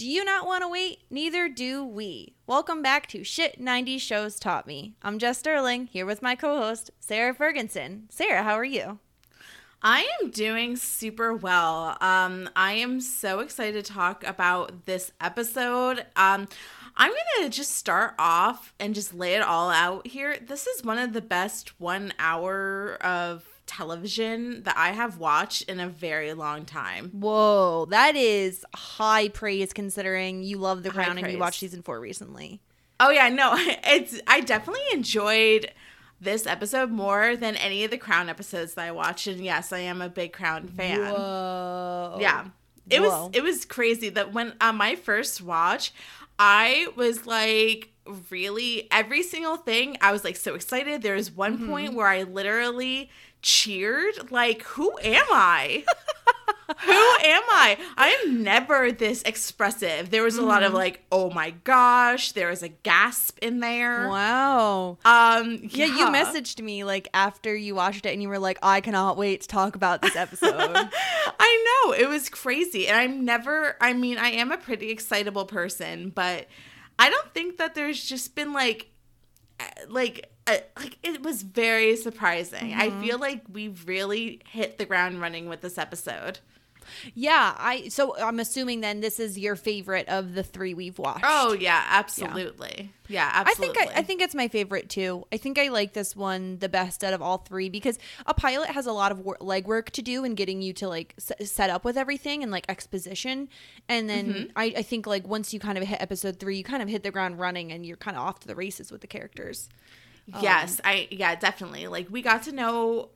Do you not want to wait? Neither do we. Welcome back to Shit 90 Shows Taught Me. I'm Jess Sterling, here with my co host, Sarah Ferguson. Sarah, how are you? I am doing super well. Um, I am so excited to talk about this episode. Um, I'm going to just start off and just lay it all out here. This is one of the best one hour of television that I have watched in a very long time. Whoa, that is high praise considering you love The Crown and you watched season four recently. Oh yeah, no, it's I definitely enjoyed this episode more than any of the Crown episodes that I watched, and yes, I am a big Crown fan. Whoa. Yeah. It Whoa. was it was crazy that when on my first watch, I was like really every single thing. I was like so excited. There was one Mm-hmm. point where I literally cheered like who am I? who am I? I am never this expressive. There was a lot of like, oh my gosh, there was a gasp in there. Wow. Um Yeah, you messaged me like after you watched it and you were like, I cannot wait to talk about this episode. I know it was crazy, and I'm never. I mean, I am a pretty excitable person, but I don't think that there's just been like, uh, like, like it was very surprising. I feel like we've really hit the ground running with this episode. yeah, I so I'm assuming then this is your favorite of the three we've watched. Oh yeah, absolutely. Yeah, I absolutely. think I, I think it's my favorite too. I think I like this one the best out of all three because a pilot has a lot of wor- legwork to do in getting you to like s- set up with everything and like exposition, and then Mm-hmm. I, I think like once you kind of hit episode three, you kind of hit the ground running and you're kind of off to the races with the characters. Yes, I yeah, definitely. Like we got to know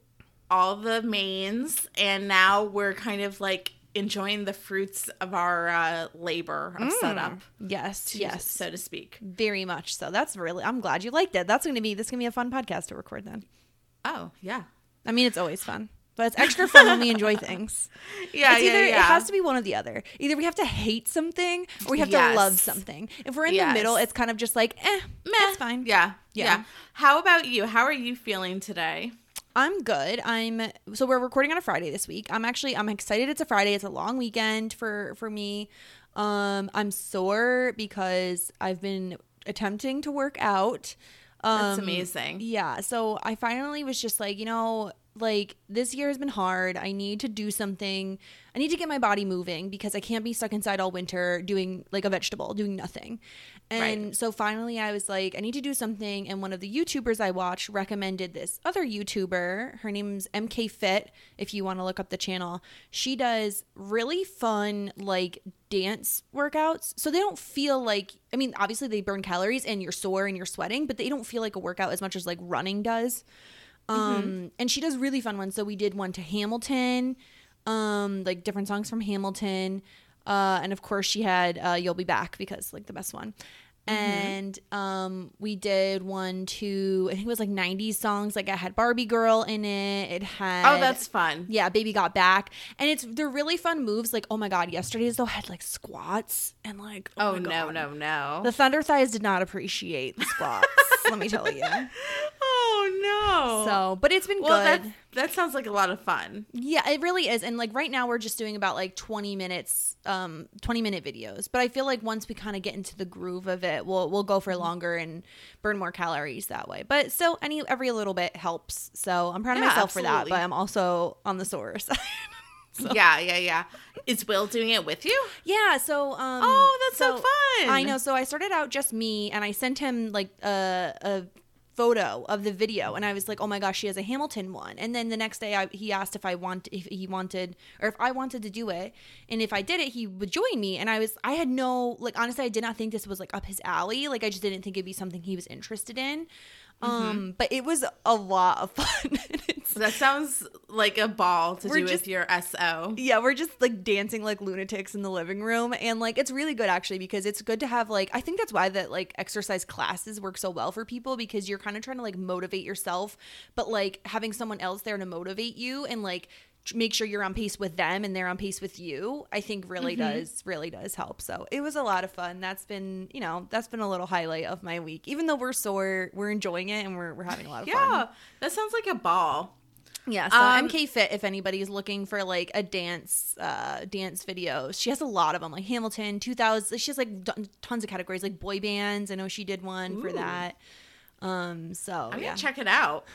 all the mains and now we're kind of like enjoying the fruits of our uh, labor of setup, Yes, to- yes, so to speak. very much so. That's really. I'm glad you liked it. That's gonna be this gonna be a fun podcast to record then. Oh, yeah. I mean, it's always fun. But it's extra fun when we enjoy things. Yeah, it's yeah, either yeah. it has to be one or the other. Either we have to hate something or we have Yes. to love something. If we're in the middle, it's kind of just like, eh, Meh. that's fine. Yeah, Yeah. yeah. How about you? How are you feeling today? I'm good. I'm so we're recording on a Friday this week. I'm actually I'm excited it's a Friday. It's a long weekend for for me. Um I'm sore because I've been attempting to work out. Um That's amazing. Yeah, so I finally was just like, you know, like this year has been hard. I need to do something. I need to get my body moving because I can't be stuck inside all winter doing like a vegetable, doing nothing. And Right. so finally I was like, I need to do something. And one of the YouTubers I watch recommended this other YouTuber. Her name's MK Fit, if you want to look up the channel. She does really fun, like dance workouts. So they don't feel like, I mean, obviously they burn calories and you're sore and you're sweating, but they don't feel like a workout as much as like running does. Um, and she does really fun ones. So we did one to Hamilton, um, like different songs from Hamilton. Uh, and of course she had uh, You'll Be Back because like the best one. And um, we did one to I think it was like '90s songs. Like I had Barbie Girl in it. It had Oh, that's fun. yeah, baby got back, and it's they're really fun moves. Like oh my god, yesterday's though had like squats and like Oh, my no, no, no. The Thunder Thighs did not appreciate the squats. let me tell you. oh no. So, but it's been well, good. that that sounds like a lot of fun. Yeah, it really is. And like right now we're just doing about like 20 minutes um 20 minute videos. But I feel like once we kind of get into the groove of it, we'll we'll go Mm-hmm. for longer and burn more calories that way. But still any every little bit helps. So, I'm proud of Yeah, myself for that, but I'm also on the sore side. Yeah, yeah, yeah. Is Will doing it with you? yeah, so um Oh, that's so fun. I know. So I started out just me and I sent him like a a photo of the video and I was like, "Oh my gosh, she has a Hamilton one." And then the next day I, he asked if I want if he wanted or if I wanted to do it. And if I did it, he would join me. And I was I had no like honestly, I did not think this was like up his alley. Like I just didn't think it'd be something he was interested in. Mm-hmm. Um, but it was a lot of fun. That sounds like a ball to do just- with your SO. yeah, we're just like dancing like lunatics in the living room and like it's really good actually because it's good to have like I think that's why that like exercise classes work so well for people because you're kind of trying to like motivate yourself but like having someone else there to motivate you and like make sure you're on pace with them and they're on pace with you i think really does really does help so it was a lot of fun that's been you know that's been a little highlight of my week even though we're sore we're enjoying it and we're, we're having a lot of fun Yeah, that sounds like a ball. Yeah, so Um, MK Fit, if anybody's looking for like a dance, uh, dance video, she has a lot of them. Like Hamilton, two thousand. She has like d- tons of categories, like boy bands. I know she did one for that. Um, so I'm yeah, gonna check it out.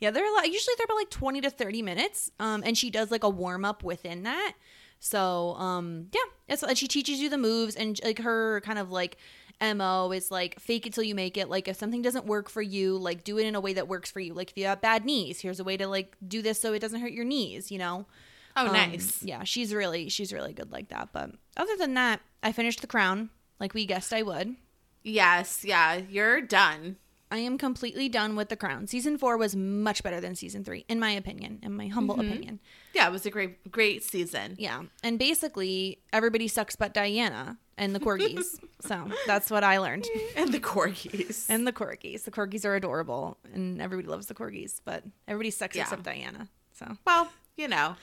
Yeah, they're a lot. Usually they're about like twenty to thirty minutes. Um, and she does like a warm up within that. So um, yeah, it's and she teaches you the moves and like her kind of like mo is like fake it till you make it like if something doesn't work for you like do it in a way that works for you like if you have bad knees here's a way to like do this so it doesn't hurt your knees you know Oh, Um, nice. yeah she's really she's really good like that but other than that i finished the crown like we guessed i would Yes, yeah, you're done. I am completely done with the crown season four was much better than season three in my opinion in my humble Mm-hmm. opinion Yeah, it was a great, great season. yeah and basically everybody sucks but diana and the corgis so that's what i learned And the corgis. and the corgis the corgis are adorable and everybody loves the corgis but everybody sucks Yeah. except diana so well, you know,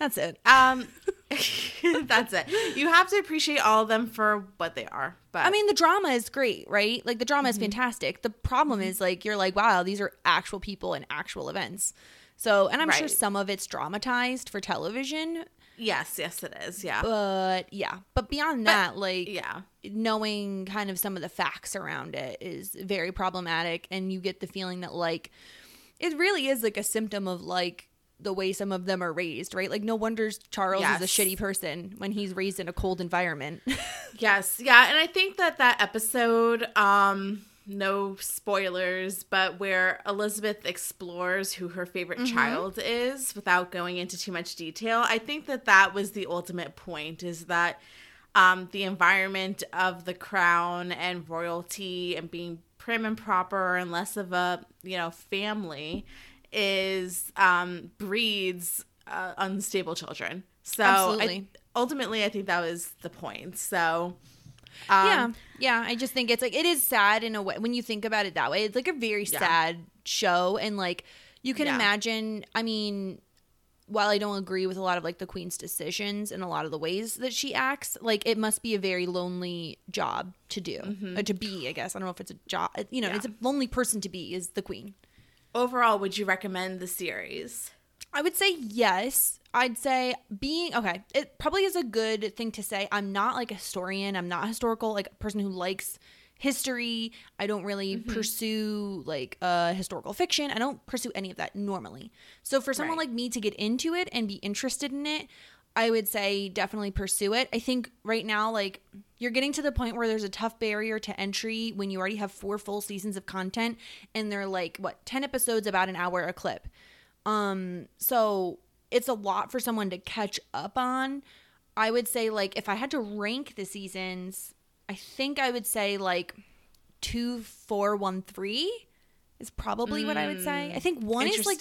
that's it um, that's it. You have to appreciate all of them for what they are. But I mean, the drama is great, right? Like the drama Mm-hmm. is fantastic. The problem is like you're like, wow, these are actual people and actual events. So, and I'm sure some of it's dramatized for television, yes, yes, it is. Yeah, but yeah. But beyond that, like yeah, knowing kind of some of the facts around it is very problematic and you get the feeling that like it really is like a symptom of like the way some of them are raised, right? Like no wonder Charles is a shitty person when he's raised in a cold environment. yes, yeah. And I think that that episode, um, no spoilers, but where Elizabeth explores who her favorite Mm-hmm. child is without going into too much detail. I think that that was the ultimate point. Is that um, the environment of the crown and royalty and being prim and proper and less of a you know family is um, breeds uh, unstable children. So I, ultimately, I think that was the point. So um, yeah yeah i just think it's like it is sad in a way when you think about it that way it's like a very Yeah. sad show and like you can Yeah. imagine i mean while i don't agree with a lot of like the queen's decisions and a lot of the ways that she acts like it must be a very lonely job to do uh, to be i guess i don't know if it's a job you know Mm-hmm. Yeah. it's a lonely person to be is the queen overall, would you recommend the series? I would say yes. I'd say being okay, it probably is a good thing to say. I'm not like a historian, I'm not historical, like a person who likes history. I don't really pursue like uh historical fiction. I don't pursue any of that normally. So for someone Right. like me to get into it and be interested in it, I would say definitely pursue it. I think right now like you're getting to the point where there's a tough barrier to entry when you already have four full seasons of content and they're like what 10 episodes about an hour a clip. Um, so it's a lot for someone to catch up on. I would say like if I had to rank the seasons, I think I would say like two, four, one, three is probably what I would say. I think one is like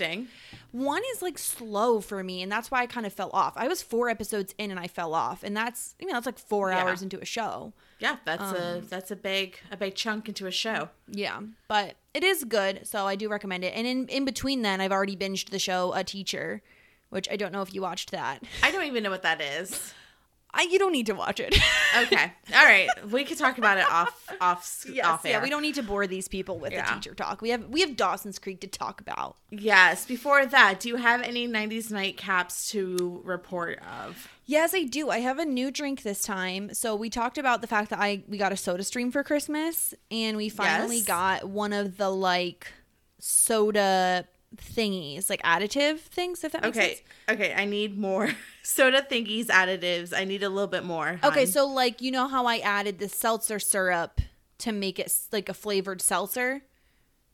one is like slow for me, and that's why I kind of fell off. I was four episodes in and I fell off, and that's you know that's like four Yeah. hours into a show. yeah, that's um, a that's a big a big chunk into a show. Yeah, but it is good, so I do recommend it. And in in between then, I've already binged the show A Teacher, which I don't know if you watched that. I don't even know what that is. I, you don't need to watch it. Okay, all right, we could talk about it off off yes, off air. yeah, we don't need to bore these people with Yeah. a teacher talk. We have we have Dawson's Creek to talk about. Yes. Before that, do you have any '90s nightcaps to report of? Yes, I do. I have a new drink this time. So we talked about the fact that I we got a soda stream for Christmas and we finally Yes. got one of the like soda thingies, like additive things if that makes Okay, sense. okay, I need more soda thingies, additives. I need a little bit more. Okay, hon. so like you know how I added the seltzer syrup to make it like a flavored seltzer?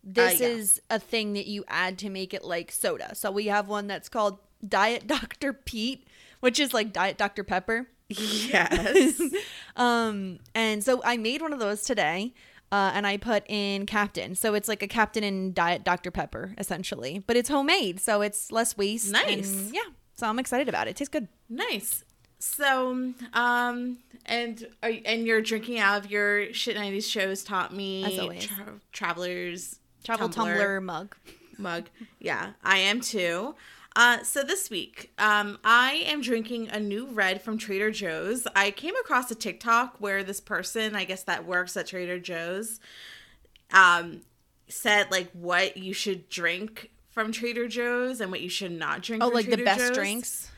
This yeah. is a thing that you add to make it like soda. So we have one that's called Diet Dr. Pete, which is like Diet Dr. Pepper. yes. Um, and so I made one of those today. Uh, and I put in Captain. So it's like a Captain in Diet Dr. Pepper, essentially. But it's homemade, so it's less waste. Nice. and yeah. So I'm excited about it. It tastes good. Nice. So, um, and are, and you're drinking out of your shit '90s shows taught me tra- travelers Travel tumbler mug. mug. Yeah, I am too. Uh, so this week, um, I am drinking a new red from Trader Joe's. I came across a TikTok where this person, I guess that works at Trader Joe's, um, said like what you should drink from Trader Joe's and what you should not drink. Oh, like the best Joe's. drinks.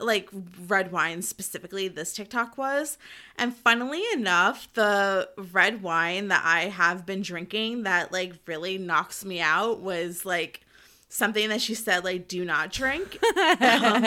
like red wine specifically this TikTok was. And funnily enough, the red wine that I have been drinking that like really knocks me out was like something that she said like do not drink. um,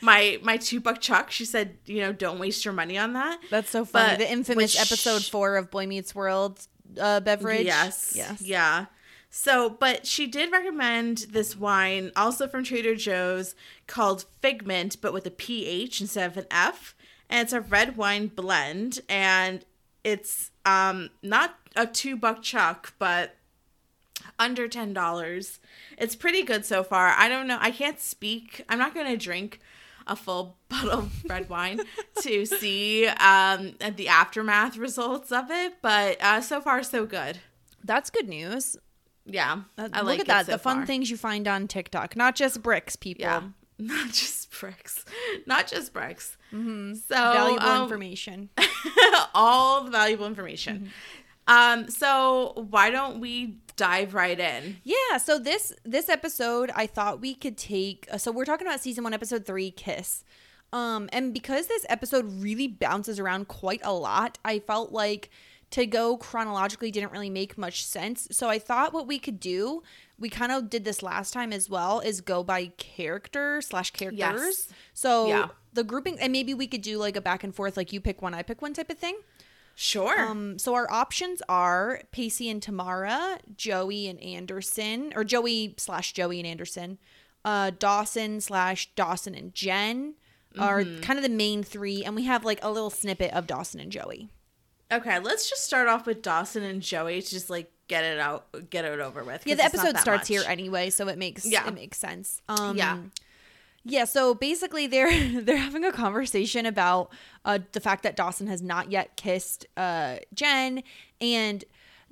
my my two buck chuck, she said, you know, don't waste your money on that. That's so funny. But the infamous which- episode four of Boy Meets World uh, beverage. Yes. Yes. Yeah. So, but she did recommend this wine also from Trader Joe's called Figment, but with a PH instead of an F. And it's a red wine blend. And it's um not a two buck chuck, but under ten dollars. It's pretty good so far. I don't know. I can't speak. I'm not gonna drink a full bottle of red wine to see um the aftermath results of it, but uh, so far so good. That's good news. Yeah, Uh, I Look like at that. So the fun far. things you find on TikTok, not just bricks, people. Yeah, not just bricks, not just bricks. Mm-hmm. So Valuable um, information. all the valuable information. Um, so why don't we dive right in? Yeah, so this this episode I thought we could take uh, so we're talking about season 1 episode 3 Kiss. Um and because this episode really bounces around quite a lot, I felt like to go chronologically didn't really make much sense. So I thought what we could do, we kind of did this last time as well, is go by character slash characters. Yes. So Yeah. the grouping and maybe we could do like a back and forth, like you pick one, I pick one type of thing. Sure. Um, so our options are Pacey and Tamara, Joey and Anderson, or Joey slash Joey and Anderson, uh, Dawson slash Dawson and Jen are Mm-hmm. kind of the main three, and we have like a little snippet of Dawson and Joey. Okay, let's just start off with Dawson and Joey to just like get it out, get it over with. Yeah, the episode starts much. here anyway, so it makes Yeah. it makes sense. Um, Yeah. Yeah, so basically they're they're having a conversation about uh, the fact that Dawson has not yet kissed uh, Jen, and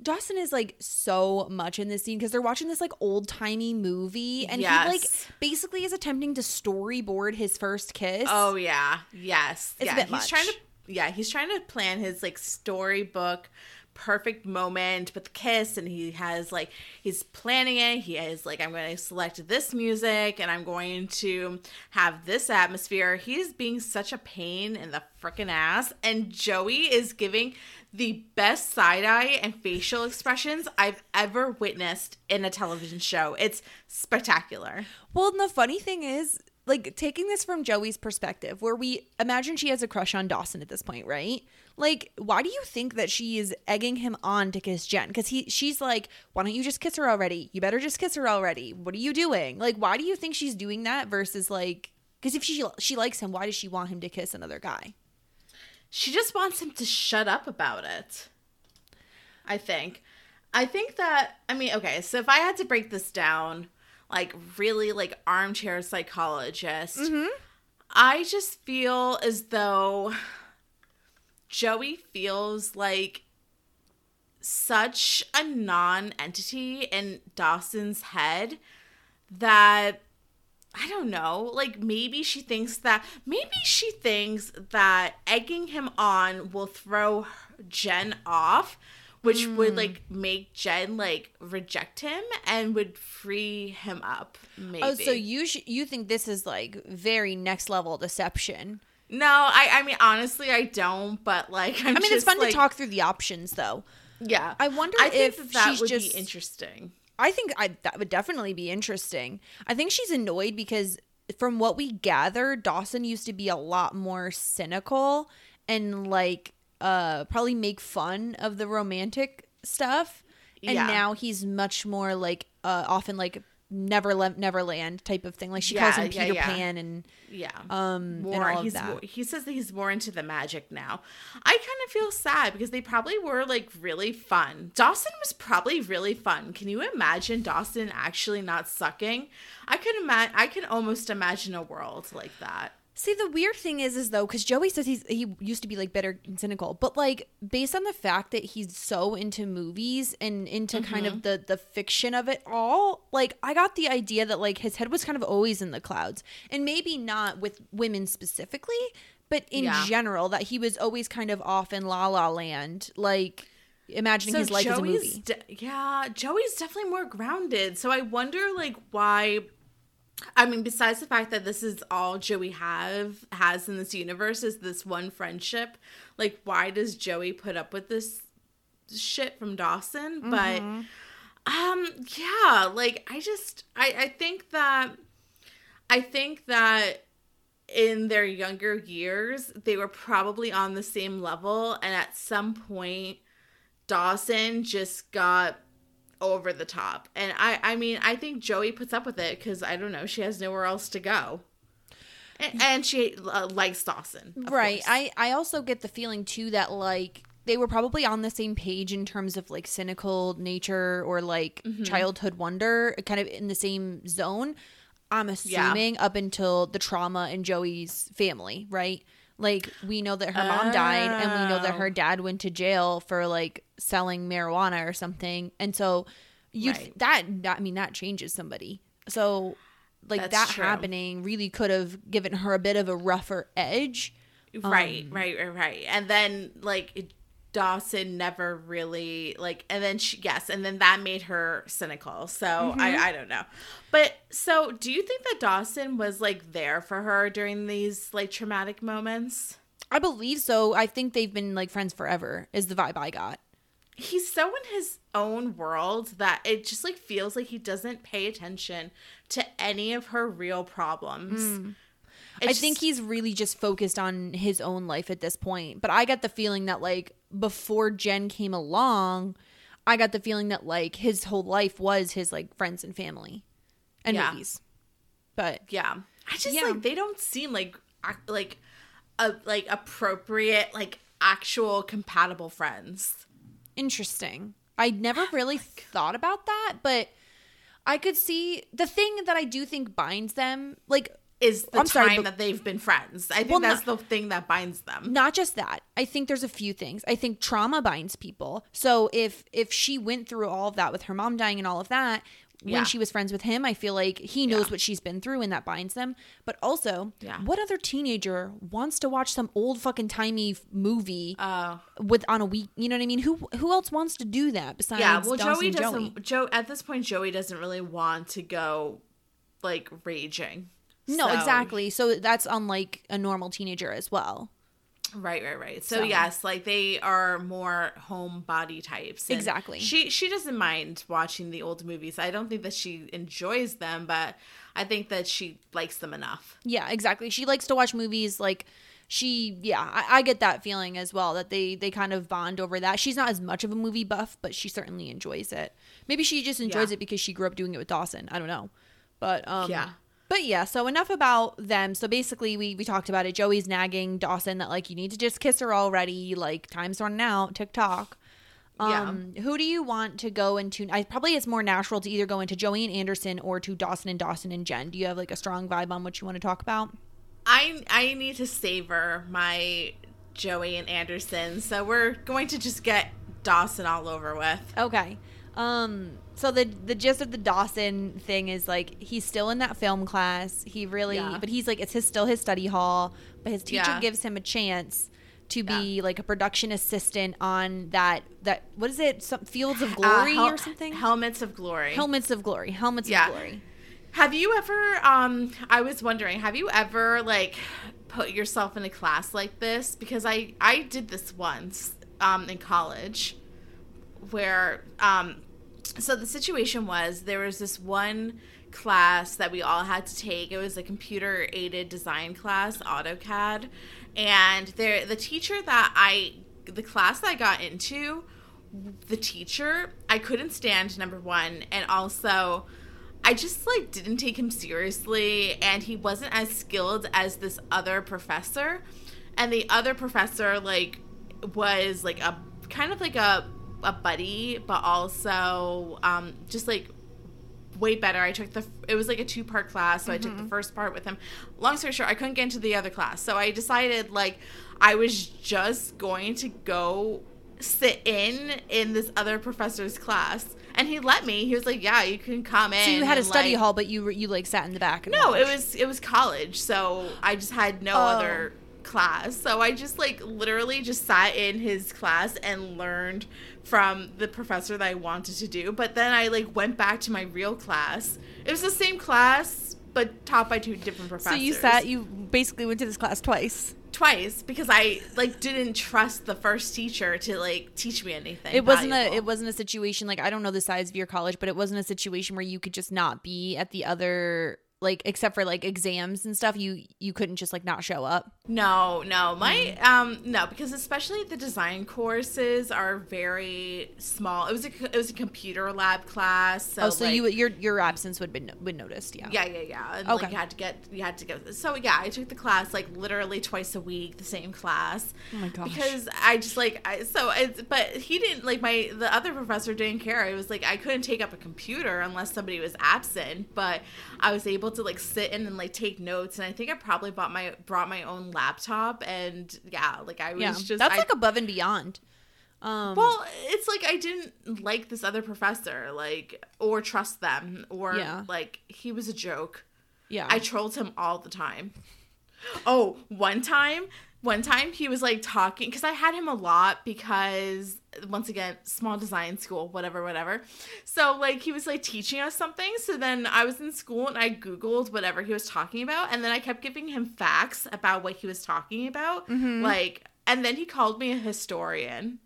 Dawson is like so much in this scene because they're watching this like old timey movie, and he like basically is attempting to storyboard his first kiss. Oh yeah, yes, It's a bit he's much. trying to, yeah, he's trying to plan his like storybook perfect moment with the kiss, and he has like he's planning it. He is like, I'm going to select this music, and I'm going to have this atmosphere. He's being such a pain in the freaking ass, and Joey is giving the best side eye and facial expressions I've ever witnessed in a television show. It's spectacular. Well, and the funny thing is, like taking this from Joey's perspective, where we imagine she has a crush on Dawson at this point, right? Like, why do you think that she is egging him on to kiss Jen? Because he, she's like, "Why don't you just kiss her already? You better just kiss her already. What are you doing? Like, why do you think she's doing that versus like?" Because if she she likes him, why does she want him to kiss another guy? she just wants him to shut up about it. I think. I think that I mean, okay, so if I had to break this down, like really like armchair psychologist, mm-hmm. I just feel as though Joey feels like such a non-entity in Dawson's head that I don't know. Like maybe she thinks that maybe she thinks that egging him on will throw Jen off, which would mm. like make Jen like reject him and would free him up. Maybe. Oh, so you sh- you think this is like very next level deception? no, I I mean honestly I don't, but like I'm I mean, it's fun like- to talk through the options, though. Yeah, I wonder I if that, that she's would just be interesting. I think I that would definitely be interesting. I think she's annoyed because from what we gather, Dawson used to be a lot more cynical and like uh probably make fun of the romantic stuff. And Yeah. now he's much more like uh often like Neverland Neverland type of thing. Like she calls him Peter yeah. Pan and Yeah. um more and all of he's that. more, he says that he's more into the magic now i kind of feel sad because they probably were like really fun dawson was probably really fun can you imagine dawson actually not sucking i could imagine i can almost imagine a world like that See, the weird thing is, is though, because Joey says he's he used to be like bitter and cynical, but like based on the fact that he's so into movies and into kind Mm-hmm. of the the fiction of it all, like I got the idea that like his head was kind of always in the clouds, and maybe not with women specifically, but in Yeah. general that he was always kind of off in La La Land, like imagining his life as a movie. de- yeah, Joey's definitely more grounded. So I wonder like why I mean, besides the fact that this is all Joey have has in this universe is this one friendship, like why does Joey put up with this shit from Dawson? But um yeah, like I just I I think that I think that in their younger years, they were probably on the same level and at some point Dawson just got over the top. And I I mean, I think Joey puts up with it cuz I don't know, she has nowhere else to go. And, and she uh, likes Dawson. right course. i i also get the feeling too that like they were probably on the same page in terms of like cynical nature or like Mm-hmm. childhood wonder kind of in the same zone i'm assuming up until the trauma in joey's family right like we know that her mom died and we know that Oh. her dad went to jail for like selling marijuana or something and so you Right. that, that i mean that changes somebody so like That's that true. happening really could have given her a bit of a rougher edge Right, Um, right, right, right. And then like it- Dawson never really like and then she yes, and then that made her cynical. So Mm-hmm. I I don't know. But so do you think that Dawson was like there for her during these like traumatic moments? I believe so. I think they've been like friends forever. Is the vibe I got. He's so in his own world that it just like feels like he doesn't pay attention to any of her real problems. Mm. I think he's really just focused on his own life at this point. But I get the feeling that like before Jen came along, I got the feeling that like his whole life was his like friends and family and Yeah. movies. But Yeah. I just Yeah. like they don't seem like like a like appropriate like actual compatible friends. interesting. I never really thought about that, but I could see the thing that I do think binds them like Is the I'm time sorry, but- that they've been friends. I think Well, that's not- the thing that binds them. not just that i think there's a few things i think trauma binds people so if if she went through all of that with her mom dying and all of that when Yeah. she was friends with him i feel like he knows Yeah. what she's been through and that binds them but also Yeah. what other teenager wants to watch some old fucking timey movie Oh. with on a week you know what i mean who who else wants to do that besides yeah, well Dawson Joey doesn't Joe at this point Joey doesn't really want to go like raging. No So- exactly so that's unlike a normal teenager as well Right, right, right. So, So- yes, like they are more homebody types. Exactly. She she doesn't mind watching the old movies. I don't think that she enjoys them, but I think that she likes them enough. Yeah, exactly. She likes to watch movies like she yeah, I, I get that feeling as well that they they kind of bond over that. She's not as much of a movie buff, but she certainly enjoys it. Maybe she just enjoys Yeah. it because she grew up doing it with Dawson. I don't know. But um Yeah. But yeah, so enough about them. So basically we we talked about it. Joey's nagging Dawson that like you need to just kiss her already, like time's running out, TikTok. Yeah. Um, who do you want to go into? I probably it's more natural to either go into Joey and Anderson or to Dawson and Dawson and Jen. Do you have like a strong vibe on what you want to talk about? I I need to savor my Joey and Anderson, so we're going to just get Dawson all over with. Okay. Um so the the gist of the Dawson thing is like he's still in that film class. He really Yeah. but he's like it's his still his study hall, but his teacher Yeah. gives him a chance to be like a production assistant on that that what is it? Some Fields of Glory Uh, hel- or something? Helmets of Glory. Helmets of Glory. Helmets Yeah. of Glory. Have you ever um I was wondering, have you ever like put yourself in a class like this because I I did this once um in college where um so the situation was there was this one class that we all had to take. It was a computer aided design class, AutoCAD. And there the teacher that I the class that I got into, the teacher, I couldn't stand number 1 and also I just like didn't take him seriously and he wasn't as skilled as this other professor. And the other professor like was like a kind of like a a buddy, but also um just like way better. I took the it was like a two part class, so I took the first part with him. Long story short, I couldn't get into the other class, so I decided like I was just going to go sit in in this other professor's class, and he let me. He was like, "Yeah, you can come in." So you had a study like- hall, but you were, you like sat in the back. And No, it was it was college, so I just had no Oh. other class. So I just like literally just sat in his class and learned from the professor that I wanted to do. But then I like went back to my real class. It was the same class, but taught by two different professors. So you sat, you basically went to this class twice. twice because I like didn't trust the first teacher to like teach me anything. It wasn't a it wasn't a situation like I don't know the size of your college, but it wasn't a situation where you could just not be at the other like except for like exams and stuff. You you couldn't just like not show up. No, no, my um, no, because especially the design courses are very small. It was a it was a computer lab class. So oh, so like, you your your absence would been would noticed. Yeah. Yeah, yeah, yeah. And Okay. like you had to get you had to go. So yeah, I took the class like literally twice a week, the same class. Oh my gosh. Because I just like I so it's but he didn't like my the other professor didn't care. It was like I couldn't take up a computer unless somebody was absent, but I was able to like sit in and like take notes and I think I probably bought my brought my own laptop and yeah, like I was yeah. just That's I, like above and beyond. Um, well, it's like I didn't like this other professor, like, or trust them, or Yeah. like he was a joke. yeah. I trolled him all the time. Oh, one time, one time he was like talking because I had him a lot because once again, small design school, whatever, whatever. So like he was like teaching us something. So then I was in school and I googled whatever he was talking about, and then I kept giving him facts about what he was talking about, mm-hmm. like, and then he called me a historian.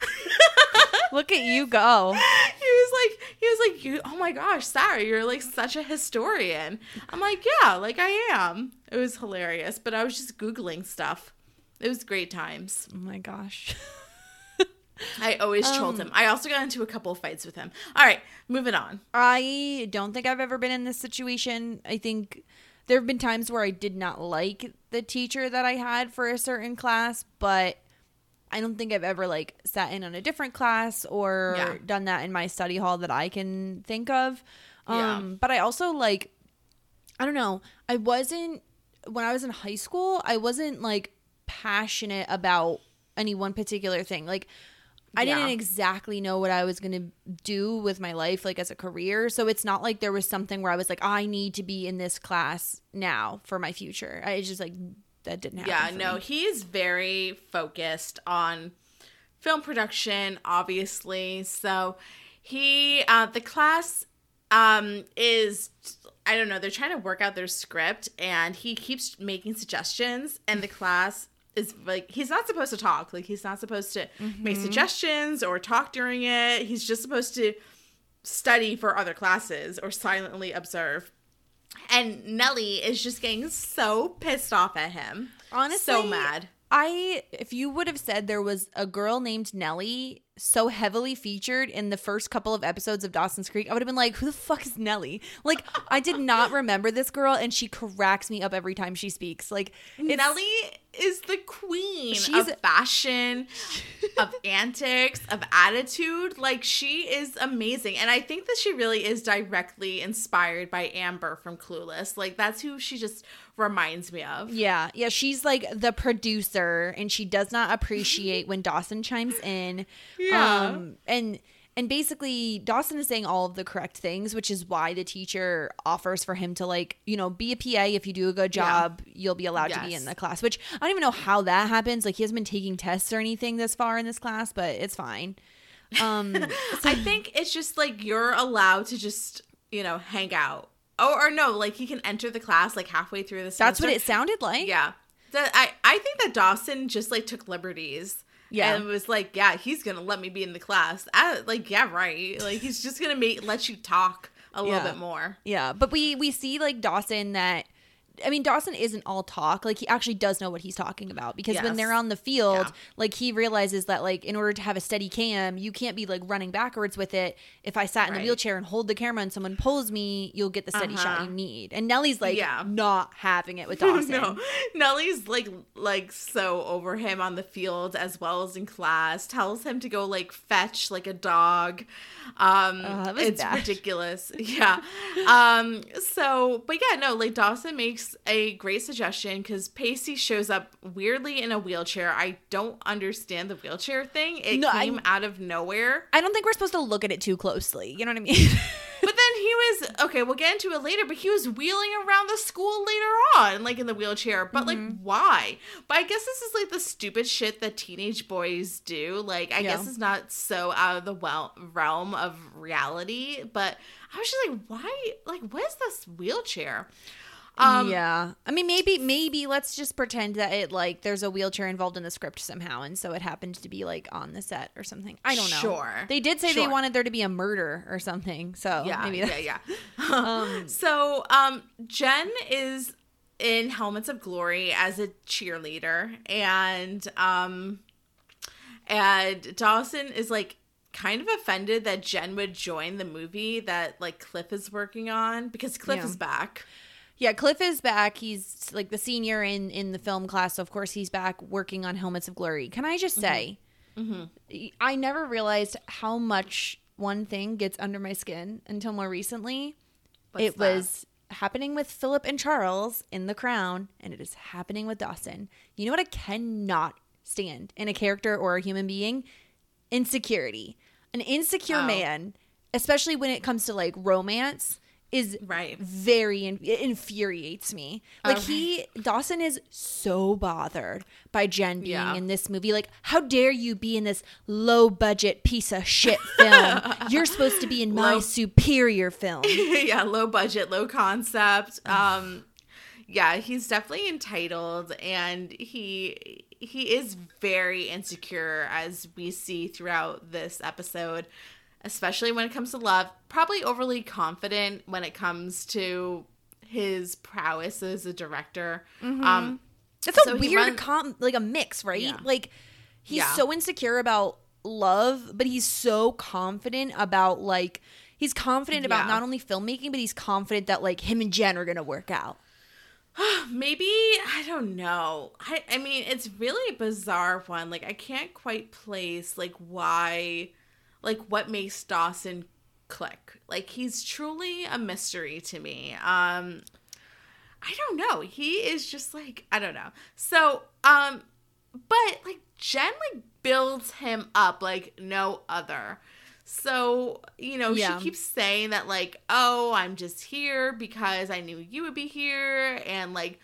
Look at you go. he was like he was like you oh my gosh sarah you're like such a historian. I'm like yeah like i am. It was hilarious but i was just googling stuff. It was great times. Oh my gosh. i always trolled um, him. I also got into a couple of fights with him. All right moving on. I don't think I've ever been in this situation. I think there have been times where I did not like the teacher that I had for a certain class, but I don't think I've ever like sat in on a different class or Yeah. done that in my study hall that I can think of. Yeah. Um but I also like I don't know. I wasn't when I was in high school, I wasn't like passionate about any one particular thing. Like I Yeah. didn't exactly know what I was going to do with my life like as a career. So it's not like there was something where I was like I need to be in this class now for my future. I just like that didn't happen. yeah no me. he is very focused on film production obviously so he uh the class um is i don't know they're trying to work out their script and he keeps making suggestions and the class is like he's not supposed to talk like he's not supposed to make suggestions or talk during it he's just supposed to study for other classes or silently observe and Nellie is just getting so pissed off at him. Honestly, so mad. I if you would have said there was a girl named Nellie so heavily featured in the first couple of episodes of Dawson's Creek, I would have been like, "Who the fuck is Nellie?" Like, I did not remember this girl, and she cracks me up every time she speaks. Like, Nellie is the queen She's- of fashion, of antics, of attitude. Like she is amazing, and I think that she really is directly inspired by Amber from Clueless. Like that's who she just reminds me of. Yeah, yeah, she's like the producer, and she does not appreciate when Dawson chimes in. Yeah. um, and and basically Dawson is saying all of the correct things, which is why the teacher offers for him to like you know be a PA. If you do a good Yeah. job, you'll be allowed to be in the class. Which I don't even know how that happens. Like he hasn't been taking tests or anything this far in this class, but it's fine. Um, I think it's just like you're allowed to just you know hang out. Oh, or no, like he can enter the class like halfway through the that's what it sounded like. Yeah. That I I think that Dawson just like took liberties. Yeah. And was like, yeah, he's gonna let me be in the class. I, like, yeah, right. Like he's just gonna make let you talk a little bit more. Yeah, but we we see like Dawson that I mean Dawson isn't all talk. Like he actually does know what he's talking about because when they're on the field, Yeah. like he realizes that like in order to have a steady cam, you can't be like running backwards with it. If I sat in the Right. wheelchair and hold the camera and someone pulls me, you'll get the steady shot Uh-huh. you need. And Nellie's like Yeah. not having it with Dawson. no, Nellie's like like so over him on the field as well as in class. Tells him to go like fetch like a dog. Um, was it's bad. ridiculous. Yeah. Um. So, but yeah, no. Like Dawson makes a great suggestion because Pacey shows up weirdly in a wheelchair. I don't understand the wheelchair thing. It No, I- came out of nowhere. I don't think we're supposed to look at it too closely. You know what I mean? But then he was okay. We'll get into it later, but he was wheeling around the school later on, like in the wheelchair. But Mm-hmm. like, why? But I guess this is like the stupid shit that teenage boys do. Like, I Yeah. guess it's not so out of the well realm of reality. But I was just like, why? Like, what is this wheelchair? Um, yeah. I mean, maybe, maybe let's just pretend that it like there's a wheelchair involved in the script somehow, and so it happened to be like on the set or something. I don't know. Sure. They did say they wanted there to be a murder or something. So yeah, maybe yeah, yeah. Um, so, um, Jen is in Helmets of Glory as a cheerleader, and um, and Dawson is like kind of offended that Jen would join the movie that like Cliff is working on because Cliff Yeah. is back. Yeah, Cliff is back. He's like the senior in in the film class, so of course he's back working on Helmets of Glory. Can I just say, mm-hmm. I never realized how much one thing gets under my skin until more recently. What's it that? was happening with Philip and Charles in The Crown, and it is happening with Dawson. You know what I cannot stand in a character or a human being? Insecurity. An insecure Oh. man, especially when it comes to like romance, is Right. very in- it infuriates me. Like he Dawson is so bothered by Jen being Yeah. in this movie. Like, how dare you be in this low budget piece of shit film? You're supposed to be in my Low- superior film. yeah, low budget, low concept. Um yeah, he's definitely entitled and he he is very insecure as we see throughout this episode, especially when it comes to love. Probably overly confident when it comes to his prowess as a director. Um It's So a weird run- com like a mix, right? Yeah. Like he's Yeah. so insecure about love, but he's so confident about like he's confident about Yeah. not only filmmaking, but he's confident that like him and Jen are gonna work out. maybe I don't know. I I mean, it's really a bizarre one. Like I can't quite place like why like what makes Dawson click. Like he's truly a mystery to me. Um I don't know. He is just like I don't know. So, um but like Jen like builds him up like no other. So, you know, Yeah. she keeps saying that like, "Oh, I'm just here because I knew you would be here and like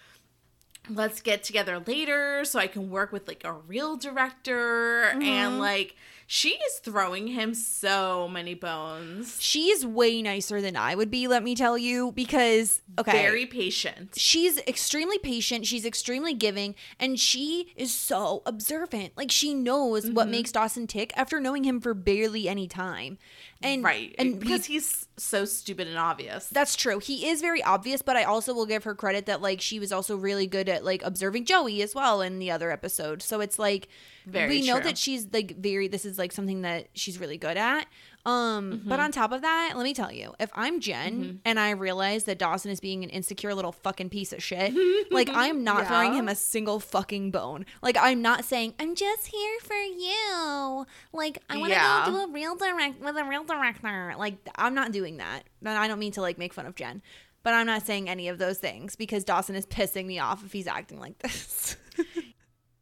let's get together later so I can work with like a real director." And like she is throwing him so many bones. She's way nicer than I would be, let me tell you, because okay. Very patient. she's extremely patient she's extremely giving and she is so observant like she knows Mm-hmm. what makes dawson tick after knowing him for barely any time and right. and because we- he's so stupid and obvious. that's true he is very obvious but i also will give her credit that like she was also really good at like observing joey as well in the other episode so it's like Very we know that she's like very this is like something that she's really good at um Mm-hmm. but on top of that let me tell you if i'm jen and i realize that dawson is being an insecure little fucking piece of shit like i'm not Yeah. throwing him a single fucking bone like i'm not saying i'm just here for you like i want to Yeah. go do a real direct with a real director like i'm not doing that and i don't mean to like make fun of jen but i'm not saying any of those things because dawson is pissing me off if he's acting like this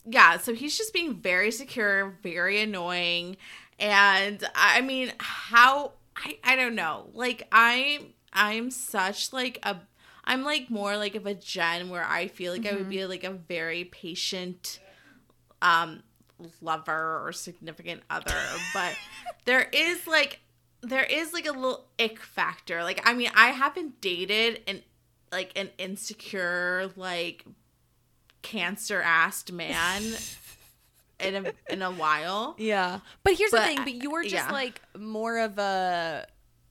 yeah, so he's just being very secure, very annoying. And I mean, how I I don't know. Like I'm I'm such like a I'm like more like of a Jen where I feel like I would be like a very patient um lover or significant other, but there is like there is like a little ick factor. Like I mean, I haven't dated an like an insecure like cancer assed man in a in a while. Yeah. But here's the thing, but you're just yeah. like more of a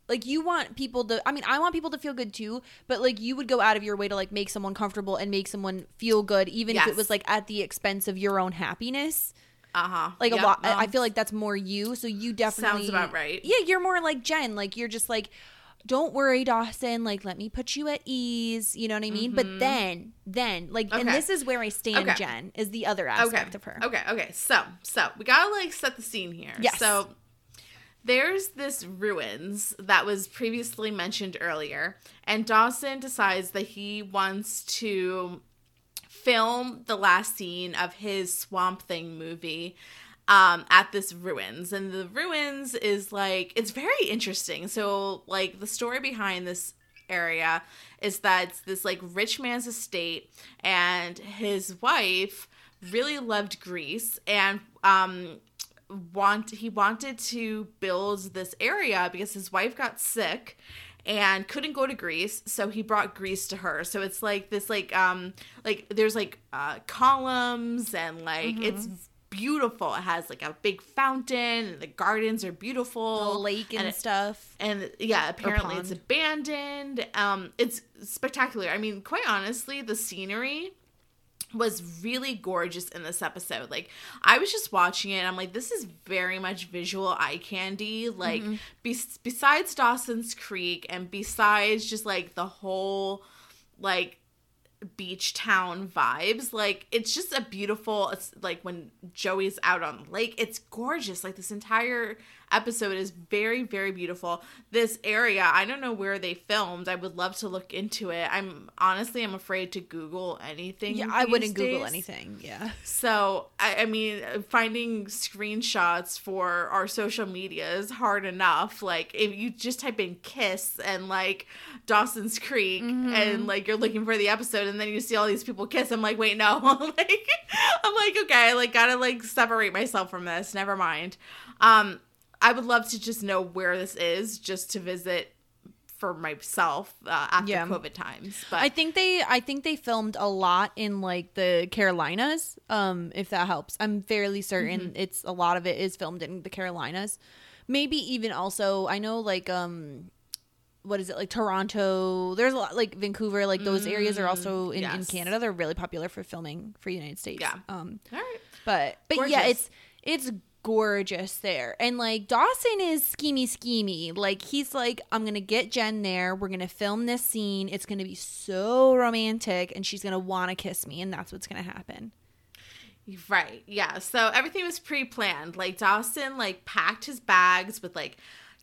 like you want people to I mean, I want people to feel good too, but like you would go out of your way to like make someone comfortable and make someone feel good even if it was like at the expense of your own happiness. Uh huh. Like a lot I I feel like that's more you, so you definitely Sounds about right. Yeah, you're more like Jen, like you're just like don't worry, Dawson. Like, let me put you at ease. You know what I mean? But then, then, like, and Mm-hmm. This is where I stand, Okay. Jen, is the other okay. aspect of her. Okay. Okay. So so we gotta like set the scene here. Yes. So there's this ruins that was previously mentioned earlier, and Dawson decides that he wants to film the last scene of his Swamp Thing movie um, at this ruins, and the ruins is like it's very interesting. So like the story behind this area is that it's this like rich man's estate, and his wife really loved Greece and um want he wanted to build this area because his wife got sick and couldn't go to Greece, so he brought Greece to her. So it's like this like um like there's like uh columns and like Mm-hmm. it's beautiful. It has like a big fountain and the gardens are beautiful. The lake and, it- stuff. and yeah, apparently it's abandoned. Um, it's spectacular. I mean, quite honestly, the scenery was really gorgeous in this episode. Like, I was just watching it, and I'm like, this is very much visual eye candy. Like, bes- besides Dawson's Creek, and besides just like the whole like beach town vibes. Like it's just a beautiful it's like when joey's out on the lake it's gorgeous. Like this entire episode is very very beautiful this area i don't know where they filmed i would love to look into it i'm honestly i'm afraid to google anything Yeah, I wouldn't Google anything. Yeah. So, I, I mean, finding screenshots for our social media is hard enough. Like, if you just type in kiss and like Dawson's Creek Mm-hmm. and like you're looking for the episode and then you see all these people kiss, I'm like, wait, no. like, I'm like, okay, I like gotta like separate myself from this. Never mind. Um, I would love to just know where this is just to visit for myself uh, after Yeah. COVID times. But I think they I think they filmed a lot in like the Carolinas, um, if that helps. I'm fairly certain Mm-hmm. it's a lot of it is filmed in the Carolinas. Maybe even also I know like um what is it like Toronto? There's a lot like Vancouver, like those areas are also in, in Mm. Canada. They're really popular for filming for United States. Yeah. Um all right. but but yeah, it's it's gorgeous there. And like Dawson is schemy schemy. Like he's like, I'm gonna get Jen there. We're gonna film this scene. It's gonna be so romantic, and she's gonna wanna kiss me, and that's what's gonna happen. Right. Yeah. So everything was pre-planned. Like Dawson like packed his bags with like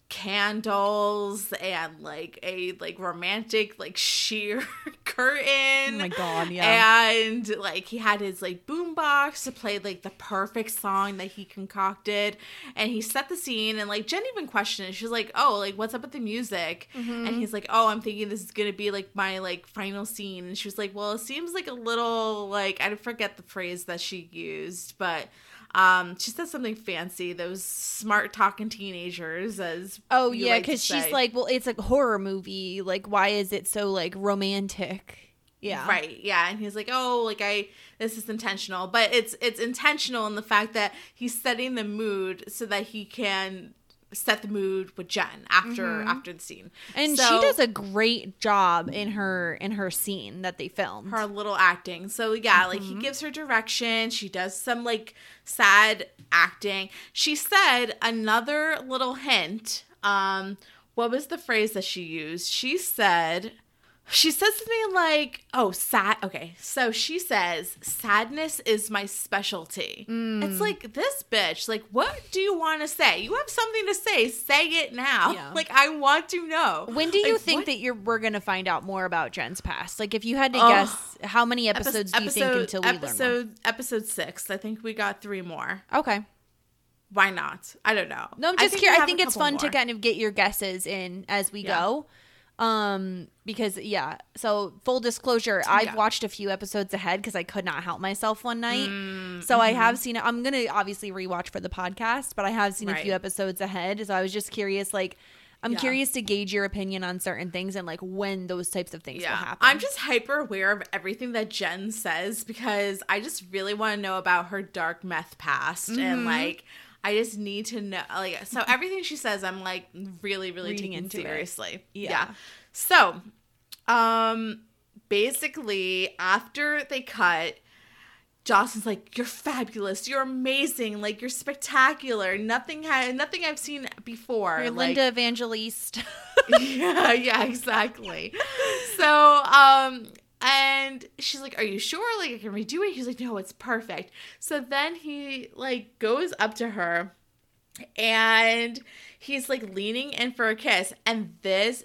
candles and like a like romantic like sheer curtain. Oh my God, yeah. And like he had his like boombox to play like the perfect song that he concocted and he set the scene and like Jen even questioned it. She was like, "Oh, like what's up with the music?" Mm-hmm. And he's like, "Oh, I'm thinking this is going to be like my like final scene." And she was like, "Well, it seems like a little like I forget the phrase that she used, but um she said something fancy. Those smart talking teenagers as Oh yeah, like because she's like, well, it's a horror movie. Like, why is it so like romantic? Yeah, Right. Yeah. And he's like, "Oh, like I this is intentional." But it's it's intentional in the fact that he's setting the mood so that he can set the mood with Jen after after the scene. And she does a great job in her in her scene that they filmed. her little acting. So yeah, like he gives her direction. She does some like sad acting. She said another little hint. Um what was the phrase that she used? She said she says to me like, "Oh, sad." Okay, so she says, "Sadness is my specialty." It's mm. like this bitch. Like, what do you want to say? You have something to say. Say it now. Yeah. Like, I want to know. When do you Like, think what- that you're we're gonna find out more about Jen's past? Like, if you had to Oh. guess, how many episodes do you think until we episode episode six? I think we got three more. Okay. Why not? I don't know. No, I'm I just think curious. I think it's fun to kind of get your guesses in as we Yeah. go. Um, because yeah. So full disclosure, I've Yeah. watched a few episodes ahead because I could not help myself one night. Mm, so I mm-hmm. have seen it. I'm gonna obviously rewatch for the podcast, but I have seen a few episodes ahead. So I was just curious, like. I'm Yeah. curious to gauge your opinion on certain things and like when those types of things will happen. I'm just hyper aware of everything that Jen says because I just really want to know about her dark meth past Mm-hmm. and like I just need to know like so everything she says I'm like really really Reading taking into it. seriously. Yeah. So, um basically after they cut Dawson's like, "You're fabulous. You're amazing. Like you're spectacular. Nothing had nothing I've seen before." You're like, Linda Evangelista. yeah, yeah, exactly. So, um, and she's like, "Are you sure? Like, I can redo it." He's like, "No, it's perfect." So then he like goes up to her, and he's like leaning in for a kiss, and this.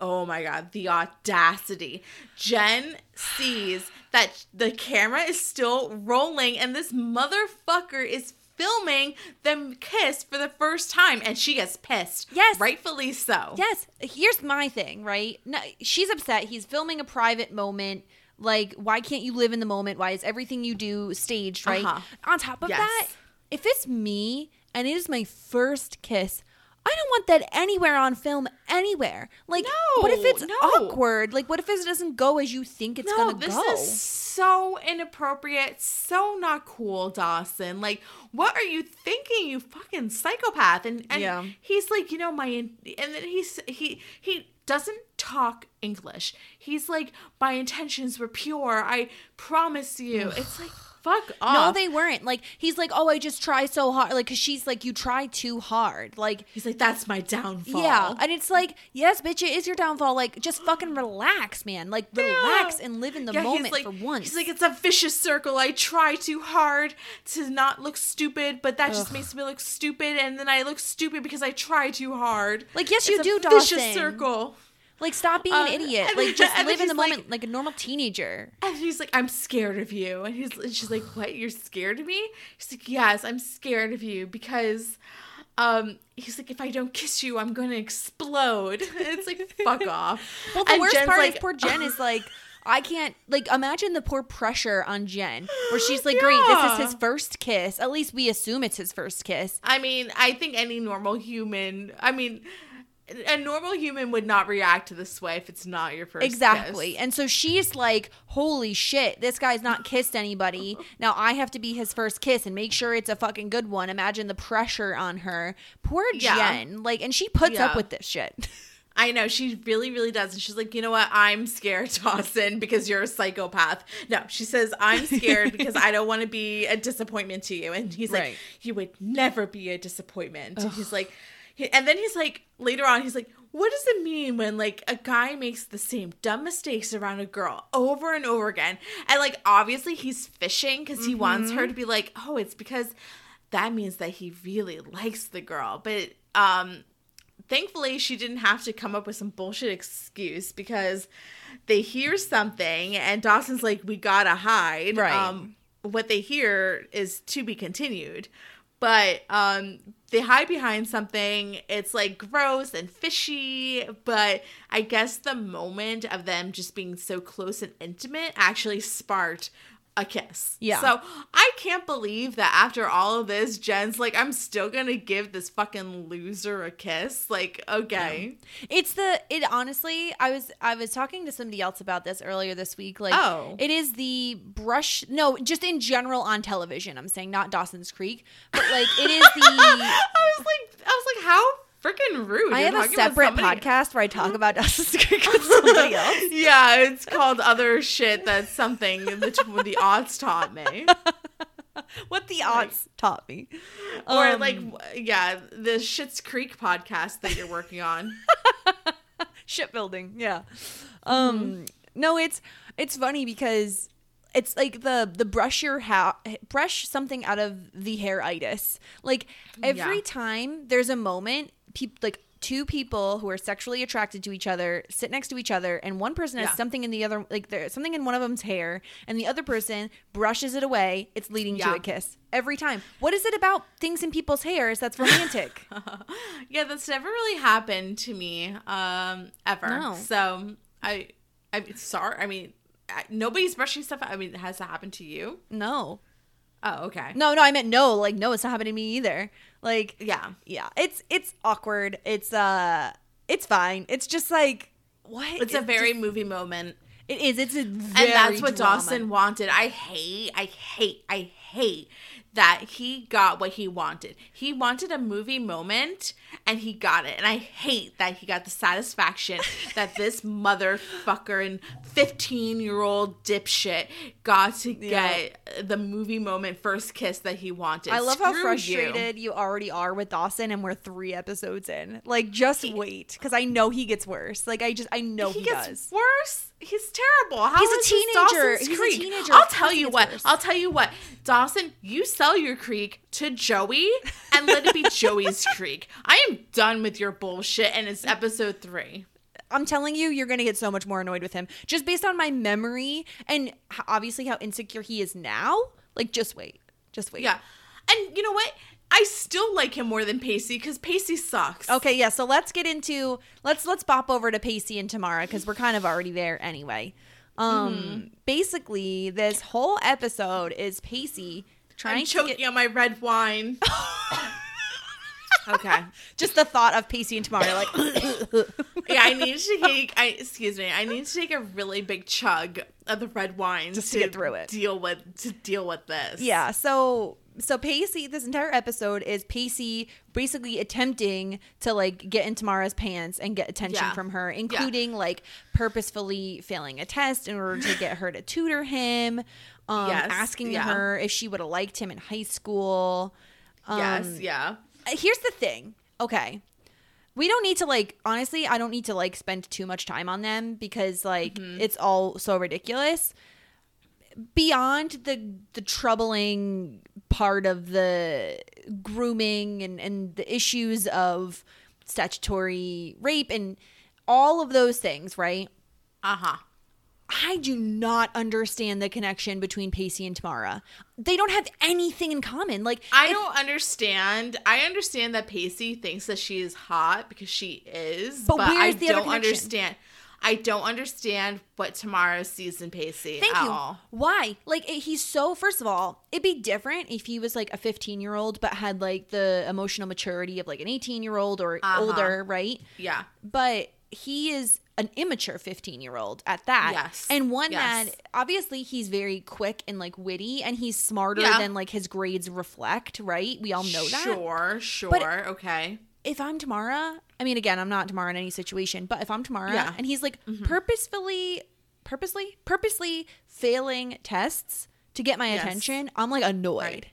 Oh my god, the audacity. Jen sees that the camera is still rolling and this motherfucker is filming them kiss for the first time and she gets pissed. Yes. Rightfully so. Yes. Here's my thing, right? No, she's upset. He's filming a private moment. Like, why can't you live in the moment? Why is everything you do staged, right? Uh-huh. On top of Yes. that, if it's me and it is my first kiss, I don't want that anywhere on film anywhere. Like, what if it's no. awkward? Like, what if it doesn't go as you think it's no, gonna this go? This is so inappropriate, so not cool, Dawson. Like, what are you thinking, you fucking psychopath? And and Yeah. he's like, you know, my and then he's he he doesn't talk English. He's like, my intentions were pure. I promise you. It's like, fuck off. no, they weren't. Like, he's like, oh, I just try so hard. Like, cause she's like, you try too hard. Like, He's like, that's my downfall. Yeah, and it's like, yes, bitch, it is your downfall. Like, just fucking relax, man. Like, relax and live in the Yeah, moment like- for once. He's like, it's a vicious circle. I try too hard to not look stupid, but that just makes me look stupid, and then I look stupid because I try too hard. Like, yes, It's you a do, vicious Dawson. circle. Like, stop being Uh, an idiot. and Like, just live in the he's like- moment like a normal teenager. And he's like, I'm scared of you. And he's and she's like, What? You're scared of me? He's like, Yes, I'm scared of you because um he's like, if I don't kiss you, I'm gonna explode. And it's like, fuck off. Well, the And worst Jen's part like, is poor Jen is like, I can't like imagine the poor pressure on Jen, where she's like, great, this is his first kiss. At least we assume it's his first kiss. I mean, I think any normal human, I mean, a normal human would not react to this way if it's not your first Exactly. kiss. And so she's like, holy shit, this guy's not kissed anybody. Now I have to be his first kiss and make sure it's a fucking good one. Imagine the pressure on her. Poor Yeah. Jen. Like, and she puts up with this shit. I know she really, really does, and she's like, you know what? I'm scared, Dawson, because you're a psychopath. No, she says I'm scared because I don't want to be a disappointment to you, and he's Right. like, you would never be a disappointment. And he's like, he- and then he's like, later on, he's like, what does it mean when like a guy makes the same dumb mistakes around a girl over and over again? And like, obviously, he's fishing because he wants her to be like, oh, it's because that means that he really likes the girl, but um thankfully she didn't have to come up with some bullshit excuse because they hear something and Dawson's like we gotta hide Right. um what they hear is to be continued but um they hide behind something. It's like gross and fishy but i guess the moment of them just being so close and intimate actually sparked a kiss Yeah. so i can't believe that after all of this jen's like i'm still gonna give this fucking loser a kiss like okay It's the it honestly, I was I was talking to somebody else about this earlier this week. Like Oh. it is the brush no, just in general on television, I'm saying not Dawson's Creek, but like it is the I was like, I was like, how freaking rude. I You're have a separate podcast where I talk about Dawson's Creek with somebody else. yeah, it's called other shit. That's something the, the odds taught me, What the odds taught me. or Um, like, yeah, the Shit's Creek podcast that you're working on. shipbuilding yeah um no it's it's funny because it's like the the brush your hair brush something out of the hair hairitis like every Yeah. time there's a moment people like two people who are sexually attracted to each other sit next to each other and one person has Yeah. something in the other like there's something in one of them's hair and the other person brushes it away it's leading to a kiss every time what is it about things in people's hairs that's romantic yeah, that's never really happened to me, um, ever. No. So I, I'm sorry. I mean, nobody's brushing stuff. out. I mean, has that happened to you? no Oh, okay. No, no, I meant no. Like, no, it's not happening to me either. Like, Yeah. yeah, it's it's awkward. It's uh, it's fine. It's just like what? It's a very just- movie moment. it is. It's a very and that's what drama. Dawson wanted. I hate, I hate, I hate that he got what he wanted. He wanted a movie moment and he got it. And I hate that he got the satisfaction that this motherfucker and 15 year old dipshit got to get the movie moment first kiss that he wanted. I love how Screw you. frustrated you. already are with Dawson, and we're three episodes in. Like, just wait, because I know he gets worse. Like, I just I know he, he gets does. worse. He's terrible. How He's a teenager. He's a teenager. I'll tell you what. worse. I'll tell you what. Dawson, you sell your creek to Joey and let it be Joey's creek. I am done with your bullshit, and it's episode three. I'm telling you, you're gonna get so much more annoyed with him just based on my memory and obviously how insecure he is now. Like, just wait, just wait. Yeah. And you know what? I still like him more than Pacey because Pacey sucks. Okay, yeah. So let's get into let's let's bop over to Pacey and Tamara because we're kind of already there anyway. Um, Mm-hmm. basically, this whole episode is Pacey trying I'm to choking get on my red wine. okay. just the thought of Pacey and Tamara like Yeah, I need to take. I excuse me. I need to take a really big chug of the red wine Just to get through it. Deal with to deal with this. Yeah, so so Pacey, this entire episode is Pacey basically attempting to like get in Tamara's pants and get attention Yeah. from her, including like purposefully failing a test in order to get her to tutor him, um, Yes, asking yeah. her if she would have liked him in high school. Um, Yes. Yeah. here's the thing. Okay. We don't need to like honestly, I don't need to like spend too much time on them because like Mm-hmm. it's all so ridiculous. Beyond the the troubling part of the grooming and and the issues of statutory rape and all of those things, right? Uh huh. I do not understand the connection between Pacey and Tamara. They don't have anything in common. Like I if- don't understand. I understand that Pacey thinks that she is hot because she is, But but, I don't understand. I don't understand what Tamara sees in Pacey Thank at you. all. Why? Like it, he's so. First of all, it'd be different if he was like a 15 year old, but had like the emotional maturity of like an 18 year old or Uh-huh. older, right? Yeah. But he is an immature 15 year old at that. Yes. And one Yes. that obviously he's very quick and like witty, and he's smarter Yeah. than like his grades reflect, right? We all know that. Sure. Sure. okay. If I'm Tamara, I mean, again, I'm not Tamara in any situation, but if I'm Tamara Yeah. and he's like purposefully, purposely, purposely failing tests to get my Yes. attention, I'm like annoyed. Right.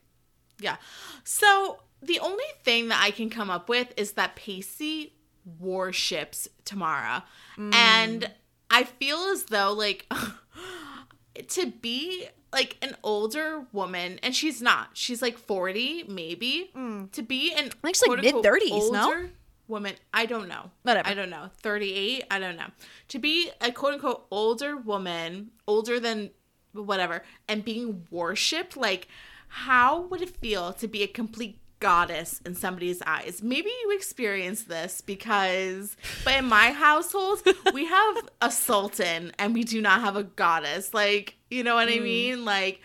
Yeah. So the only thing that I can come up with is that Pacey worships Tamara. Mm. And I feel as though like to be like an older woman and she's not. She's like 40 maybe. To be an Mm. think she's, like, mid-thirties, no? older woman, I don't know. Whatever. I don't know. 38, I don't know. To be a quote unquote older woman, older than whatever, and being worshipped, like, how would it feel to be a complete goddess in somebody's eyes? Maybe you experience this because, but in my household, we have a sultan and we do not have a goddess. Like, you know what I mm. mean? Like,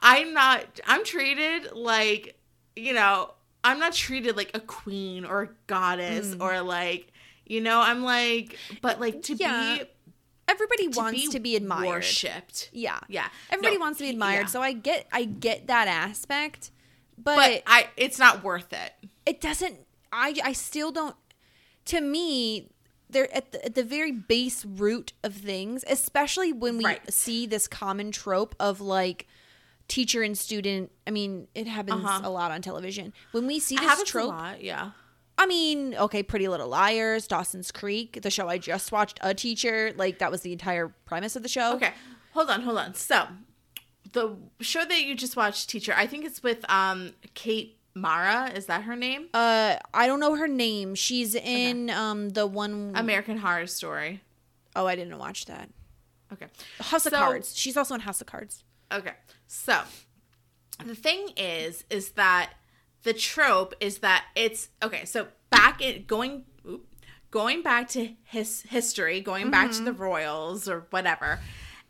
I'm not, I'm treated like, you know, I'm not treated like a queen or a goddess mm. or like, you know, I'm like, but like to Yeah. be Everybody to wants be to be admired. worshipped. Yeah. Yeah. Everybody No, wants to be admired. yeah. So I get I get that aspect, but, But I it's not worth it. it doesn't I I still don't to me they're at the, at the very base root of things, especially when we Right. see this common trope of like teacher and student. I mean, it happens Uh-huh. a lot on television. When we see this trope, lot, yeah. I mean, okay, Pretty Little Liars, Dawson's Creek, the show I just watched, A Teacher, like that was the entire premise of the show. Okay. Hold on, hold on. So the show that you just watched, teacher, I think it's with um Kate Mara. Is that her name? Uh, I don't know her name. She's in um the one American Horror Story. oh I didn't watch that. Okay. House of Cards. She's also in House of Cards. Okay. So the thing is, is that the trope is that it's okay. So back in going, oop, going back to his history, going back to the royals or whatever.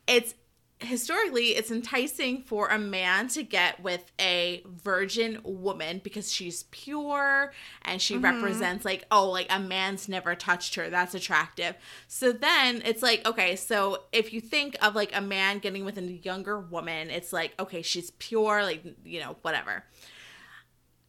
It's historically it's enticing for a man to get with a virgin woman because she's pure and she mm-hmm. represents like oh like a man's never touched her. That's attractive. So then it's like okay so if you think of like a man getting with a younger woman it's like okay she's pure like you know whatever.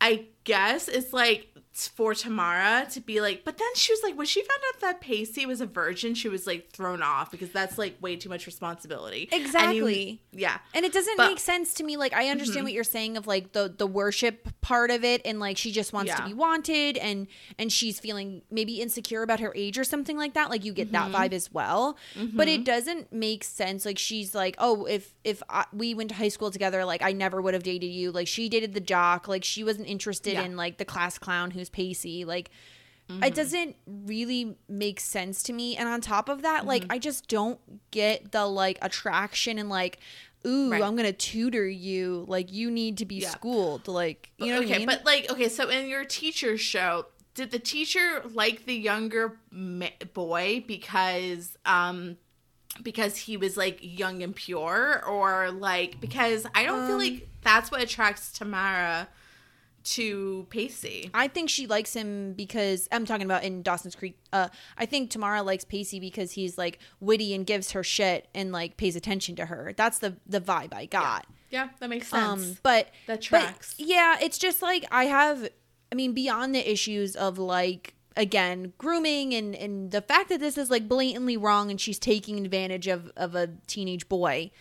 I guess it's like for Tamara to be like, but then she was like, when she found out that Pacey was a virgin, she was like thrown off because that's like way too much responsibility. And you- Exactly. yeah. And it doesn't But- Mm-hmm. make sense to me. Like I understand what you're saying of like the the worship part of it, and like she just wants to be wanted, and and she's feeling maybe insecure about her age or something like that. Like you get Mm-hmm. that vibe as well, but it doesn't make sense. Like she's like, oh, if if I, we went to high school together, like I never would have dated you. Like she dated the jock. Like she wasn't interested Yeah. in like the class clown who's Pacey. Like Mm-hmm. it doesn't really make sense to me and on top of that like Mm-hmm. i just don't get the like attraction and like ooh, Right. I'm gonna tutor you. Like you need to be Yeah. schooled. Like you know okay, what I mean? but like, okay, so in your teacher show, did the teacher like the younger ma- boy because um because he was like young and pure, or like because I don't feel Um, like that's what attracts Tamara to Pacey. I think she likes him because I'm talking about in Dawson's Creek. Uh, I think Tamara likes Pacey because he's like witty and gives her shit and like pays attention to her. That's the the vibe I got. Yeah, that makes sense. Um, but That but, tracks. yeah, it's just like I have. I mean, beyond the issues of like again grooming and and the fact that this is like blatantly wrong and she's taking advantage of of a teenage boy.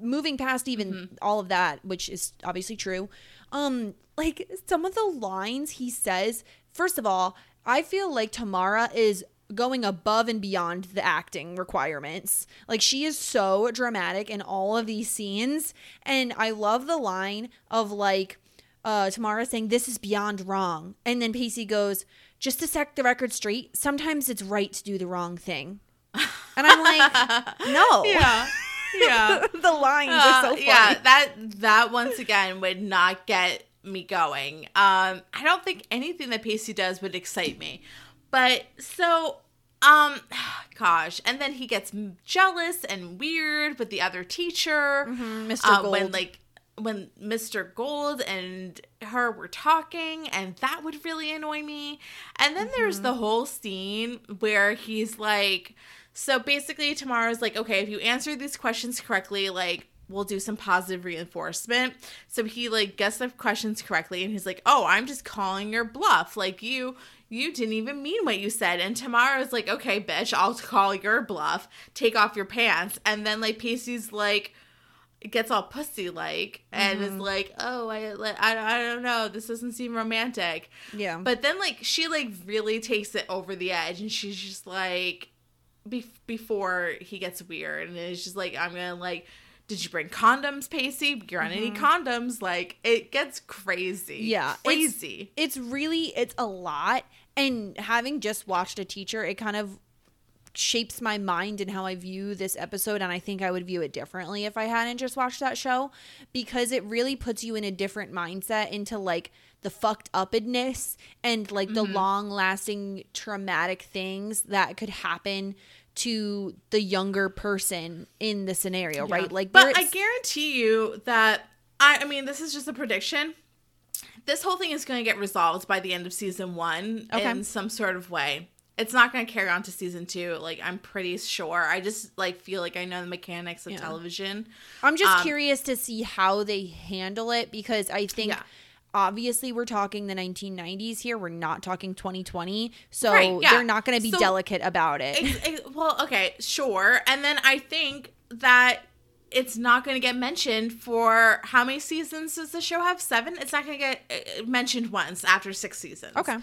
Moving past even Mm-hmm. all of that, which is obviously true. Um, like some of the lines he says. First of all, I feel like Tamara is going above and beyond the acting requirements. Like she is so dramatic in all of these scenes and I love the line of like uh Tamara saying this is beyond wrong and then Pacey goes just to set the record straight, sometimes it's right to do the wrong thing. And I'm like, no. yeah, yeah. the lines Uh, are so funny. yeah, that that once again would not get me going. Um, I don't think anything that Pacey does would excite me. But so, um, gosh, and then he gets jealous and weird with the other teacher. Mr. Uh, Gold. when like when Mr. Gold and her were talking, and that would really annoy me. And then there's the whole scene where he's like, so basically, Tamara's like, okay, if you answer these questions correctly, like, we'll do some positive reinforcement. So he like gets the questions correctly, and he's like, oh, I'm just calling your bluff. Like you. You didn't even mean what you said. And Tamara's like, okay, bitch, I'll call your bluff. Take off your pants. And then, like, Pacey's like, gets all pussy like and is mm-hmm. like oh I, I I don't know this doesn't seem romantic yeah. but then like she like really takes it over the edge and she's just like be- before he gets weird and it's just like I'm gonna like did you bring condoms Pacey? You're on any mm-hmm. condoms. Like it gets crazy. Yeah, it's- crazy. it's really it's a lot. And having just watched a teacher it kind of shapes my mind and how I view this episode. And I think I would view it differently if I hadn't just watched that show because it really puts you in a different mindset into like the fucked upness and like the mm-hmm. long lasting traumatic things that could happen to the younger person in the scenario, right? Like but I guarantee you that I, I mean, this is just a prediction. This whole thing is going to get resolved by the end of season one Okay. in some sort of way. It's not going to carry on to season two. Like I'm pretty sure. I just like feel like I know the mechanics of Yeah. television. I'm just Um, curious to see how they handle it because I think Yeah. Obviously we're talking the 1990s here. We're not talking 2020. So Right, yeah. they're not going to be So- delicate about it. Ex- ex- well, okay, sure. And then I think that it's not going to get mentioned for how many seasons does the show have? Seven. It's not going to get uh, mentioned once after six seasons. Okay.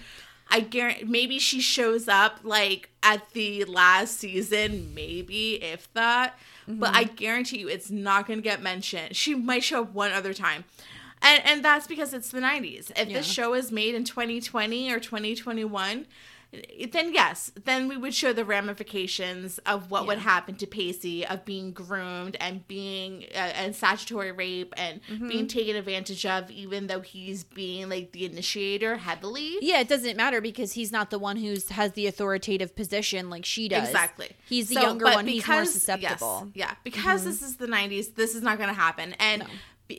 I guarantee maybe she shows up like at the last season, maybe if that. But I guarantee you, it's not going to get mentioned. She might show up one other time. And, and that's because it's the 90s. If Yeah. the show is made in 2020 or 2021, then yes, then we would show the ramifications of what would happen to Pacey of being groomed and being uh, and statutory rape and Mm-hmm. being taken advantage of, even though he's being like the initiator heavily. yeah, it doesn't matter because he's not the one who's has the authoritative position like she does. Exactly. He's the So, younger one. he's more because- susceptible. Yes, yeah, because this is the '90s, this is not going to happen. And No.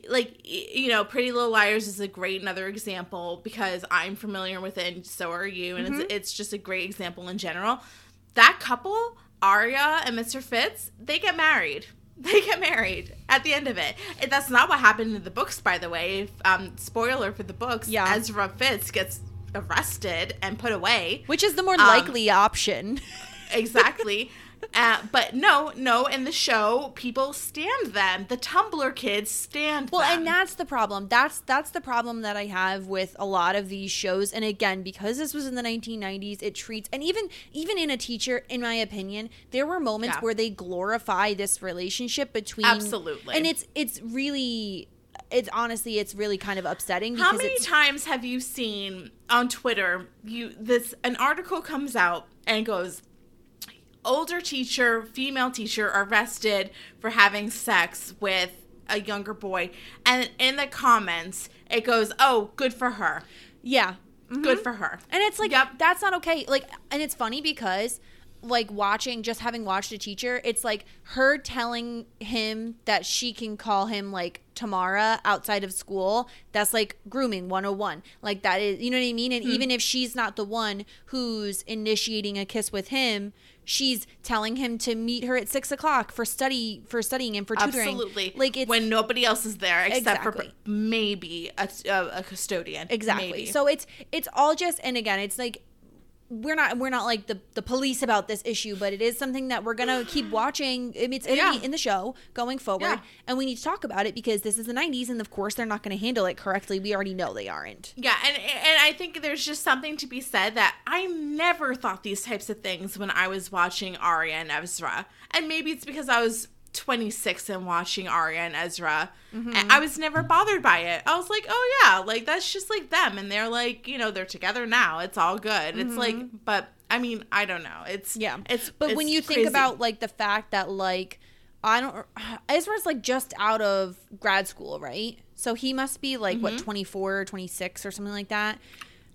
Like you know, Pretty Little Liars is a great another example because I'm familiar with it, and so are you, and it's, it's just a great example in general. That couple, aria and Mr. Fitz, they get married. They get married at the end of it. That's not what happened in the books, by the way. Um, spoiler for the books. Yeah. Ezra Fitz gets arrested and put away. Which is the more Um, likely option. exactly. Uh, but no, no, in the show, people stand them. The Tumblr kids stand Well, them. and that's the problem. That's that's the problem that I have with a lot of these shows. And again, because this was in the 1990s, it treats and even even in a teacher, in my opinion, there were moments Yeah. where they glorify this relationship between Absolutely. and it's it's really it's honestly it's really kind of upsetting because How many times have you seen on Twitter you this an article comes out and goes older teacher, female teacher arrested for having sex with a younger boy, and in the comments it goes, "Oh, good for her, Yeah. good mm-hmm. for her." And it's like Yep. that's not okay. Like and it's funny because like watching just having watched a teacher, it's like her telling him that she can call him like Tamara outside of school. That's like grooming 101. Like that is you know what I mean? And hmm. even if she's not the one who's initiating a kiss with him, she's telling him to meet her at six o'clock for study for studying and for tutoring. Absolutely, Like it's when nobody else is there except Exactly. for maybe a, a, custodian. exactly Maybe. so it's it's all just and again it's like we're not we're not like the the police about this issue but it is something that we're gonna keep watching I mean, it's Yeah. be in the show going forward Yeah. and we need to talk about it because this is the 90s and of course they're not gonna handle it correctly we already know they aren't Yeah, and and I think there's just something to be said that I never thought these types of things when I was watching Aria and Ezra, and maybe it's because I was 26 and watching Aria and Ezra, Mm-hmm. and I was never bothered by it. I was like, oh yeah, like that's just like them, and they're like, you know, they're together now. It's all good. It's like, but I mean, I don't know. It's Mm-hmm. yeah it's but when it's you think about like the fact that like i don't ezra's like just out of grad school right so he must be like Mm-hmm. what 24 or 26 or something like that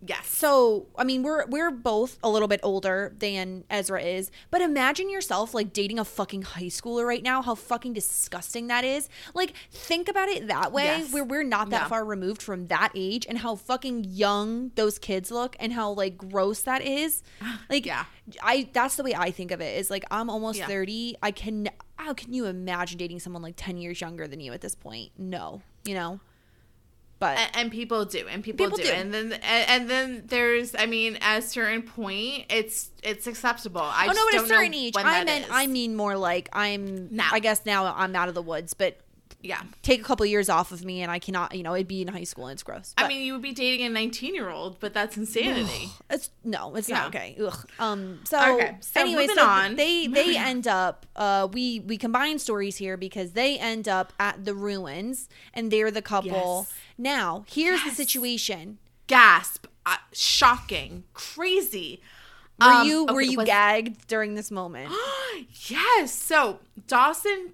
yes, So, I mean, we're we're both a little bit older than Ezra is, but imagine yourself like dating a fucking high schooler right now. How fucking disgusting that is. Like, think about it that way, Yes. where we're not that Yeah. far removed from that age, and how fucking young those kids look, and how like gross that is. Like, Yeah. I that's the way I think of it. Is like I'm almost Yeah. thirty. I can. How can you imagine dating someone like ten years younger than you at this point? No, you know. But and, and people do and people, People do. do. and then and, and then there's i mean at a certain point it's it's acceptable i oh just no, at don't a certain age. when I meant is. I mean more like I'm. Now. I guess now I'm out of the woods, but yeah take a couple years off of me, and I cannot. You know, it'd be in high school, and it's gross. i mean you would be dating a 19 year old but that's insanity it's no, it's not okay. Ugh. Um. So, Okay, so anyway, so on. they they end up. Uh, we we combine stories here because they end up at the ruins, and they're the couple. Yes. Now, here's the situation. gasp uh, shocking crazy Were Um, you were you was- gagged during this moment? yes so dawson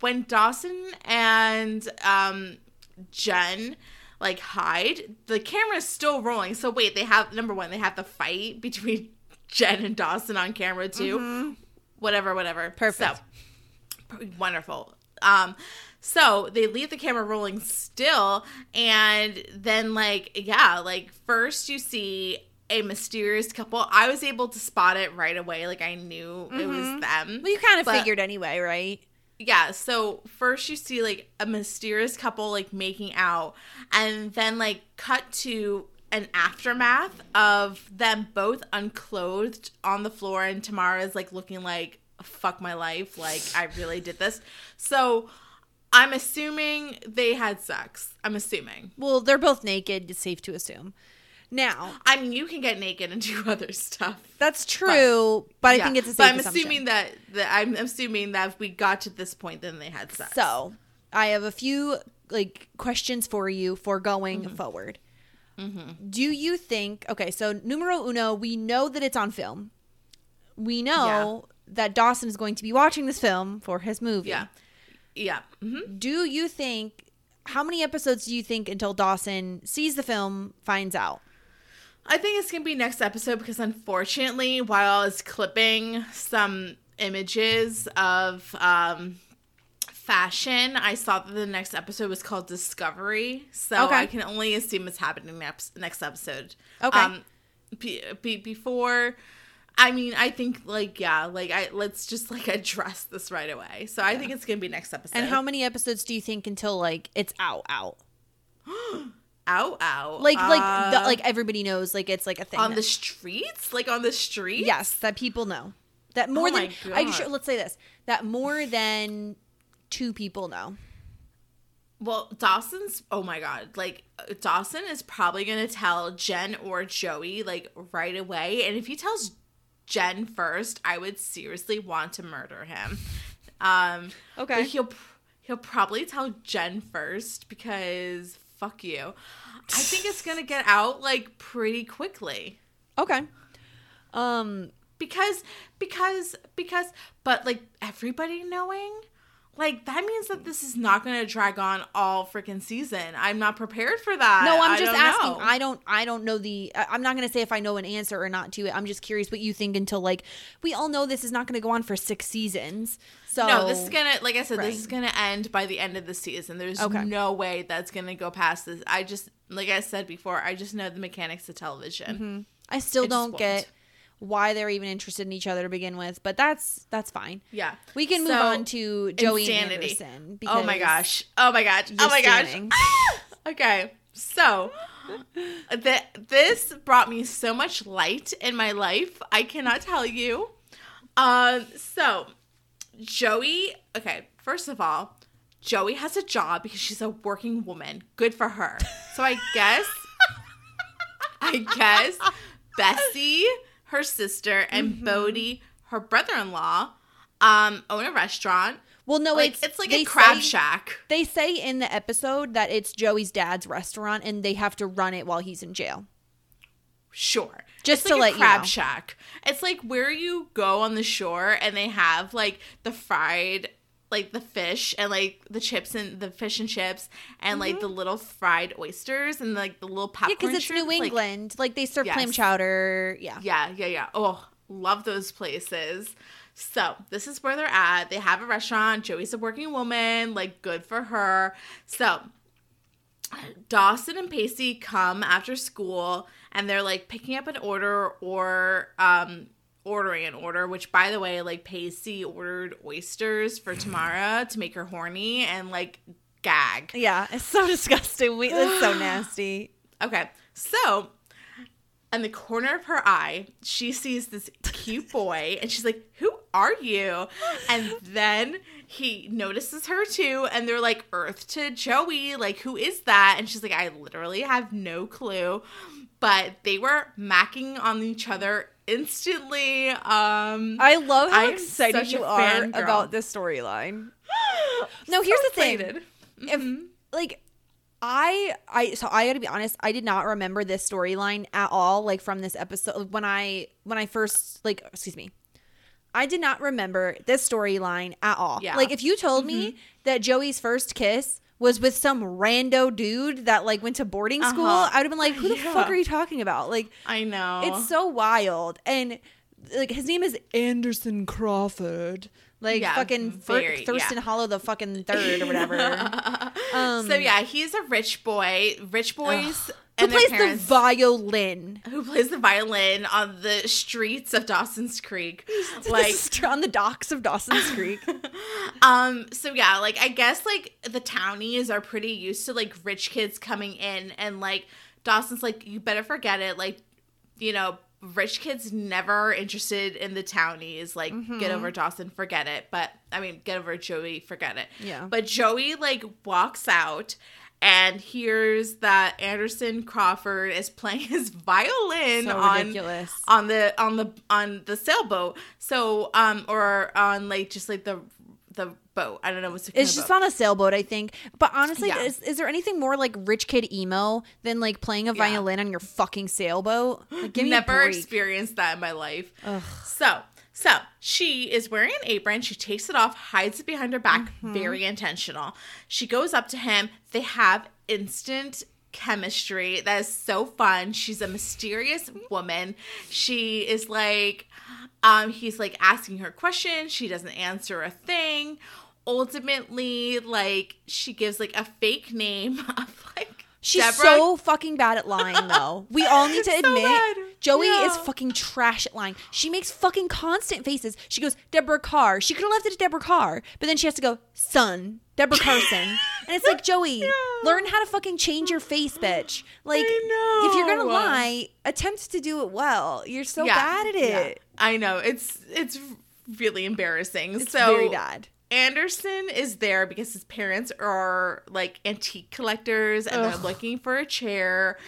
when dawson and um jen like hide the camera's still rolling so wait they have number one they have the fight between jen and dawson on camera too whatever whatever Mm-hmm. Perfect. so wonderful um so they leave the camera rolling still and then like yeah like first you see a mysterious couple i was able to spot it right away like i knew it was them Mm-hmm. Well, you kind of But- figured anyway, right? yeah so first you see like a mysterious couple like making out and then like cut to an aftermath of them both unclothed on the floor and tamara's like looking like fuck my life like i really did this so i'm assuming they had sex i'm assuming Well, they're both naked. It's safe to assume. Now, i mean you can get naked and do other stuff That's true, but, I Yeah. think it's a safe but i'm assumption. assuming that, that i'm assuming that if we got to this point then they had sex So, I have a few like questions for you for going Mm-hmm. forward. Do you think? Okay, so numero uno, we know that it's on film. We know that Dawson is going to be watching this film for his movie. yeah yeah hmm Do you think? How many episodes do you think until Dawson sees the film, finds out? I think it's gonna be next episode because unfortunately, while I was clipping some images of um fashion, I saw that the next episode was called Discovery. So Okay. I can only assume it's happening next next episode. Okay. Um be, be, before I mean, I think like yeah, like I let's just like address this right away. So I think it's gonna be next episode. And how many episodes do you think until like it's out out? ow ow Like like the, Uh, like everybody knows like it's like a thing on the streets, like on the streets. Yes, that people know. That more Oh than I should, let's say this. That more than two people know. Well, Dawson's oh my god, like Dawson is probably gonna tell Jen or Joey like right away, and if he tells Jen first, I would seriously want to murder him. Um, Okay. he'll he'll probably tell Jen first because fuck you. I think it's gonna get out like pretty quickly Okay. Um because because because but like everybody knowing like that means that this is not going to drag on all freaking season. I'm not prepared for that. No, I'm just asking. know. I don't. I don't know the. I'm not going to say if I know an answer or not to it. I'm just curious what you think. Until like, we all know this is not going to go on for six seasons. So no, this is gonna, like I said, Right. this is gonna end by the end of the season. There's Okay. no way that's gonna go past this. I just, like I said before, I just know the mechanics of television. I still just don't get why they're even interested in each other to begin with. But that's that's fine. Yeah, We can move on to Joey and Insanity. Anderson. Oh my gosh! Oh my gosh! Oh my gosh! okay, so th- this brought me so much light in my life. I cannot tell you. Um, so Joey. Okay, first of all, Joey has a job because she's a working woman. Good for her. So I guess, I guess Bessie, her sister, and Mm-hmm. Bodie, her brother-in-law, um, own a restaurant. Well, no, Like it's it's like a crab say- shack. They say in the episode that it's Joey's dad's restaurant and they have to run it while he's in jail. Sure. Just it's to like let a you crab know. shack. It's like where you go on the shore and they have like the fried like the fish and like the chips and the fish and chips and like the little fried oysters and like the little popcorn. Mm-hmm. Yeah, because it's shrimp, New England. Like, they serve clam chowder. Yeah. yeah, yeah, yeah. Oh, love those places. So this is where they're at. They have a restaurant. Joey's a working woman. Like, good for her. So Dawson and Pacey come after school and they're like picking up an order or um ordering an order, which by the way, like Pacey ordered oysters for Tamara to make her horny and like gag. Yeah, it's so disgusting. We, it's so nasty. Okay, so in the corner of her eye, she sees this cute boy and she's like, Who are you? And then he notices her too, and they're like, Earth to Joey, like, who is that? And she's like, I literally have no clue. But they were macking on each other instantly. Um I love how I am excited you are fangirl. about this storyline. No, here's the thing. excited. If like I I so I got to be honest, I did not remember this storyline at all like from this episode when I when I first like excuse me. I did not remember this storyline at all. Yeah. Like if you told me that Joey's first kiss was with some rando dude that like went to boarding school, Uh-huh. I would have been like, "Who the Yeah. fuck are you talking about?" Like I know. it's so wild and like his name is Anderson Crawford. Like Yeah, fucking very, Thurston yeah. Howell the fucking third or whatever. um so yeah, he's a rich boy. Rich boys who plays parents. the violin? who plays the violin on the streets of Dawson's Creek. Like Like on the docks of Dawson's Creek. um so yeah, like I guess like the townies are pretty used to like rich kids coming in and like Dawson's like you better forget it like you know rich kids never interested in the townies like Mm-hmm. get over Dawson forget it but I mean get over Joey forget it Yeah. but Joey like walks out and hears that Anderson Crawford is playing his violin So on on the on the on the sailboat. So um or on like just like the the boat. I don't know what's the It's just boat. on a sailboat, I think. But honestly, Yeah. is, is there anything more like rich kid emo than like playing a Yeah. violin on your fucking sailboat? Like, give me never experienced that in my life. Ugh. So so she is wearing an apron. She takes it off, hides it behind her back. Mm-hmm. Very intentional. She goes up to him. They have instant chemistry. That is so fun. She's a mysterious woman. She is like, um, he's like asking her questions. She doesn't answer a thing. Ultimately, like she gives like a fake name of like She's Deborah. so fucking bad at lying, though. We all need to So admit bad. Joey Yeah. is fucking trash at lying. She makes fucking constant faces. She goes, Deborah Carr. She could have left it to Deborah Carr, but then she has to go, son, Deborah Carson. and it's like, Joey, learn how to fucking change your face, bitch. Like, if you're gonna lie, attempt to do it well. You're so bad at yeah. it. I know it's it's really embarrassing. It's so very bad. Anderson is there because his parents are like antique collectors and Ugh. they're looking for a chair.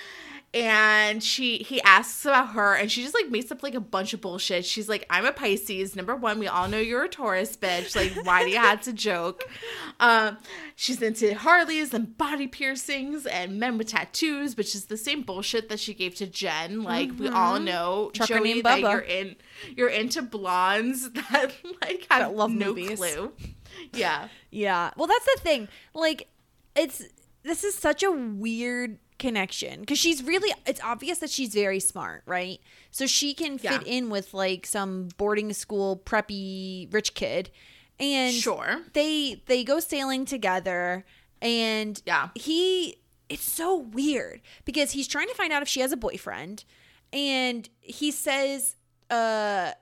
And she he asks about her and she just like makes up like a bunch of bullshit. She's like, I'm a Pisces. Number one, we all know you're a Taurus, bitch. Like, why do you have to joke? Um, she's into Harleys and body piercings and men with tattoos, which is the same bullshit that she gave to Jen. Like, we all know Trucker Joey, that you're in you're into blondes that like have That love no movies. clue. Yeah. Yeah. Well, that's the thing. Like, it's this is such a weird connection because she's really. It's obvious that she's very smart, right? So she can fit Yeah. in with like some boarding school preppy rich kid, and Sure. they they go sailing together, and Yeah. he. It's so weird because he's trying to find out if she has a boyfriend, and he says, "Uh,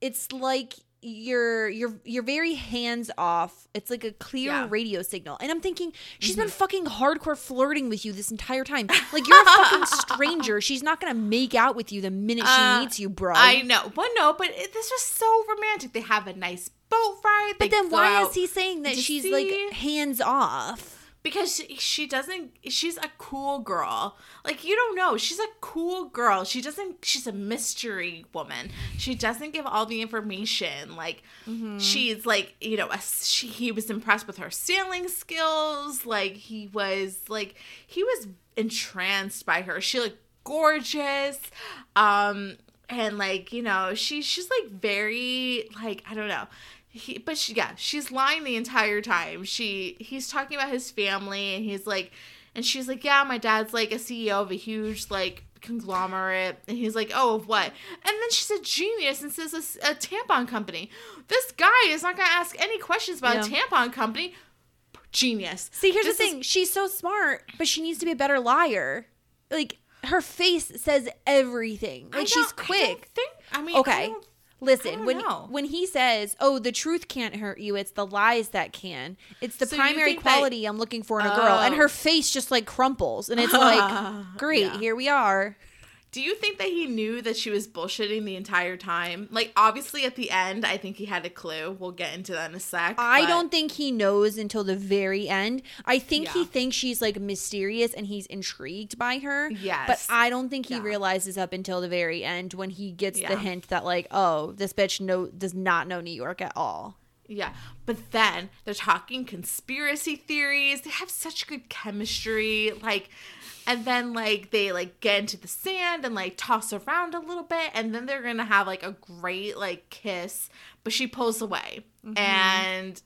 it's like." You're you're you're very hands off. It's like a clear Yeah. radio signal, and I'm thinking she's Mm-hmm. been fucking hardcore flirting with you this entire time. Like you're a fucking stranger. She's not gonna make out with you the minute she Uh, meets you, bro. I know. But no, but it, this was so romantic. They have a nice boat ride. but then why out is he saying that she's sea. like hands off? Because she, she doesn't she's a cool girl. Like you don't know. She's a cool girl. She doesn't she's a mystery woman. She doesn't give all the information. Like Mm-hmm. she's like you know a, she, he was impressed with her sailing skills. Like he was like he was entranced by her. She looked gorgeous. Um and like you know she she's like very like i don't know he, but she, yeah, she's lying the entire time. She he's talking about his family and he's like and she's like, "Yeah, my dad's like a CEO of a huge like conglomerate." And he's like, "Oh, of what?" And then she's a genius and says a tampon company. This guy is not going to ask any questions about a tampon company. Genius. See, here's This the is- thing: she's so smart, but she needs to be a better liar. Like her face says everything. I Like she's don't- I quick. think I mean, I Okay. don't- Listen, when know. when he says, "Oh, the truth can't hurt you; it's the lies that can." It's the So primary think that- quality I'm looking for in a girl, and Oh. her face just like crumples, and it's like, "Great, Yeah. here we are." Do you think that he knew that she was bullshitting the entire time? Like, obviously, at the end, I think he had a clue. We'll get into that in a sec. I but- don't think he knows until the very end. I think he thinks she's like mysterious and he's intrigued by her. Yes. But I don't think he Yeah. realizes up until the very end when he gets the hint that like, oh, this bitch no does not know New York at all. Yeah, but then they're talking conspiracy theories. They have such good chemistry, like, and then like they like get into the sand and like toss around a little bit, and then they're gonna have like a great like kiss, but she pulls away, mm-hmm. and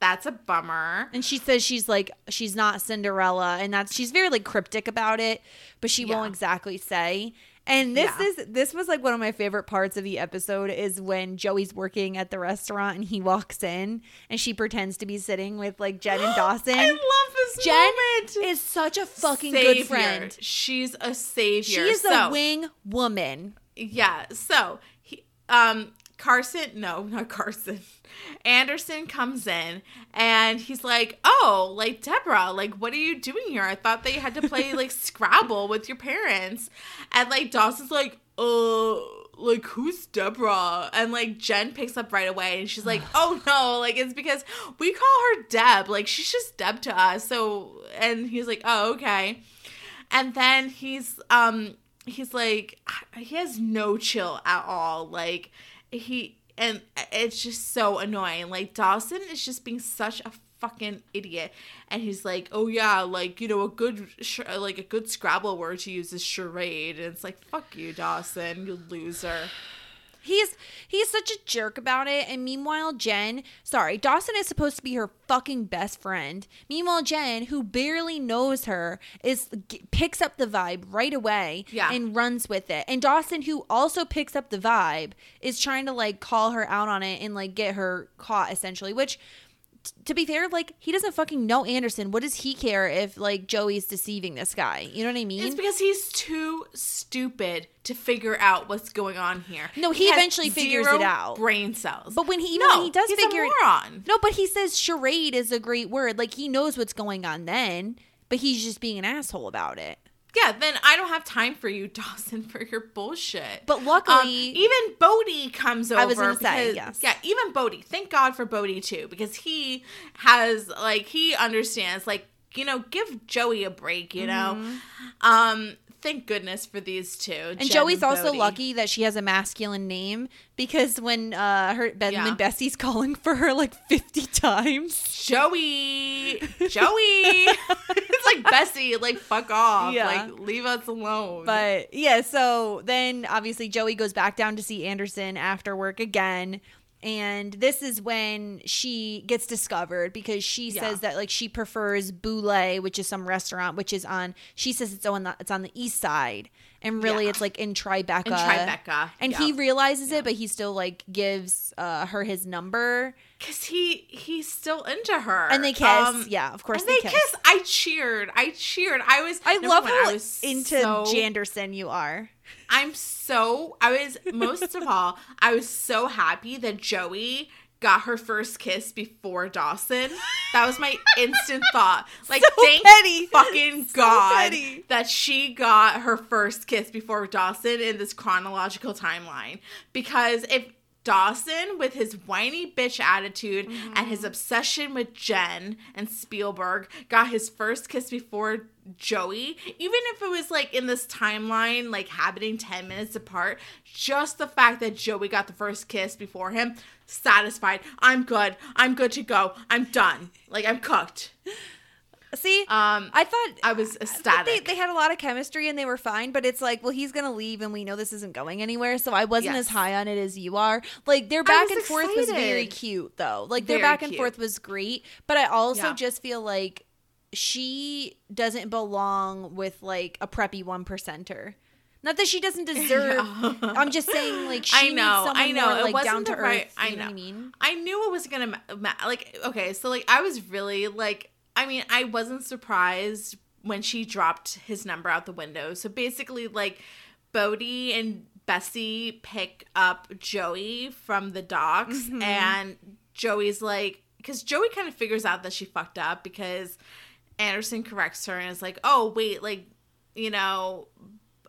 that's a bummer. And she says she's like she's not Cinderella and that's she's very like cryptic about it, but she Yeah. won't exactly say. And this Yeah. is this was like one of my favorite parts of the episode is when Joey's working at the restaurant and he walks in and she pretends to be sitting with like Jen and Dawson. I love this Jen moment. is such a fucking Savior. good friend. She's a savior. She is So- a wing woman. Yeah. So he, um, Carson, no, not Carson. Anderson comes in and he's like, "Oh, like Deborah, like what are you doing here? I thought that you had to play like Scrabble with your parents." And like Dawson's like, "Uh, like who's Deborah?" And like Jen picks up right away and she's like, "Oh no, like it's because we call her Deb. Like she's just Deb to us." So and he's like, "Oh, okay." And then he's um he's like he has no chill at all. Like he and it's just so annoying. Like Dawson is just being such a fucking idiot. And he's like oh yeah like you know a good sh- like a good scrabble word to use is charade. And it's like fuck you dawson you loser He's he's such a jerk about it. And meanwhile, Jen, sorry, Dawson is supposed to be her fucking best friend. Meanwhile, Jen, who barely knows her, is g- picks up the vibe right away Yeah. and runs with it. And Dawson, who also picks up the vibe, is trying to like call her out on it and like get her caught essentially. Which, to be fair, like he doesn't fucking know Anderson. What does he care if like Joey's deceiving this guy? You know what I mean? It's because he's too stupid to figure out what's going on here. No, he has eventually figures it out. Brain cells. But when he even no, when he does figure. he's figure a it moron. No, but he says charade is a great word. Like he knows what's going on then, but he's just being an asshole about it. Yeah, then I don't have time for you, Dawson, for your bullshit. But Um, luckily, even Bodie comes over. I was gonna say, because- yes. Yeah, even Bodie. Thank God for Bodie too, because he has like he understands. Like you know, give Joey a break. You know, um. Thank goodness for these two. And Joey's also lucky that she has a masculine name because when uh her Benjamin Yeah. Bessie's calling for her like fifty times. Joey, Joey. it's like Bessie. Like fuck off. Yeah. Like leave us alone. But yeah, so then obviously Joey goes back down to see Anderson after work again. And this is when she gets discovered because she Yeah. says that like she prefers Bouley, which is some restaurant, which is on. She says it's on the it's on the east side, and really Yeah. it's like in Tribeca. In Tribeca, and yeah. he realizes it, but he still like gives uh, her his number, Cause he he's still into her, and they kiss. Um, yeah, of course and they kiss. I cheered. I cheered. I was. I love one, how I was into so- Janderson you are. I'm so. I was most of all. I was so happy that Joey got her first kiss before Dawson. That was my instant thought. Like, So thank petty. fucking So God petty. that she got her first kiss before Dawson in this chronological timeline. Because if Dawson, with his whiny bitch attitude and Mm-hmm. his obsession with Jen and Spielberg, got his first kiss before Joey, even if it was like in this timeline, like happening 10 minutes apart, just the fact that Joey got the first kiss before him, satisfied. I'm good. I'm good to go. I'm done. Like, I'm cooked. See, Um, I thought I was ecstatic. They, they had a lot of chemistry and they were fine, but it's like, well, he's gonna leave, and we know this isn't going anywhere. So I wasn't Yes. as high on it as you are. Like their back and forth was very cute, though. Like their Very back and cute. forth was great, but I also Yeah. just feel like she doesn't belong with like a preppy one percenter. Not that she doesn't deserve. I'm just saying, like she I know, needs someone I know. more It like wasn't down to earth. right- I know. know. I mean? I knew it was gonna ma- ma- like okay, so like I was really like I mean I wasn't surprised when she dropped his number out the window. So basically, like Bodie and Bessie pick up Joey from the docks, Mm-hmm. and Joey's like because Joey kind of figures out that she fucked up because Anderson corrects her and is like, oh wait, like you know.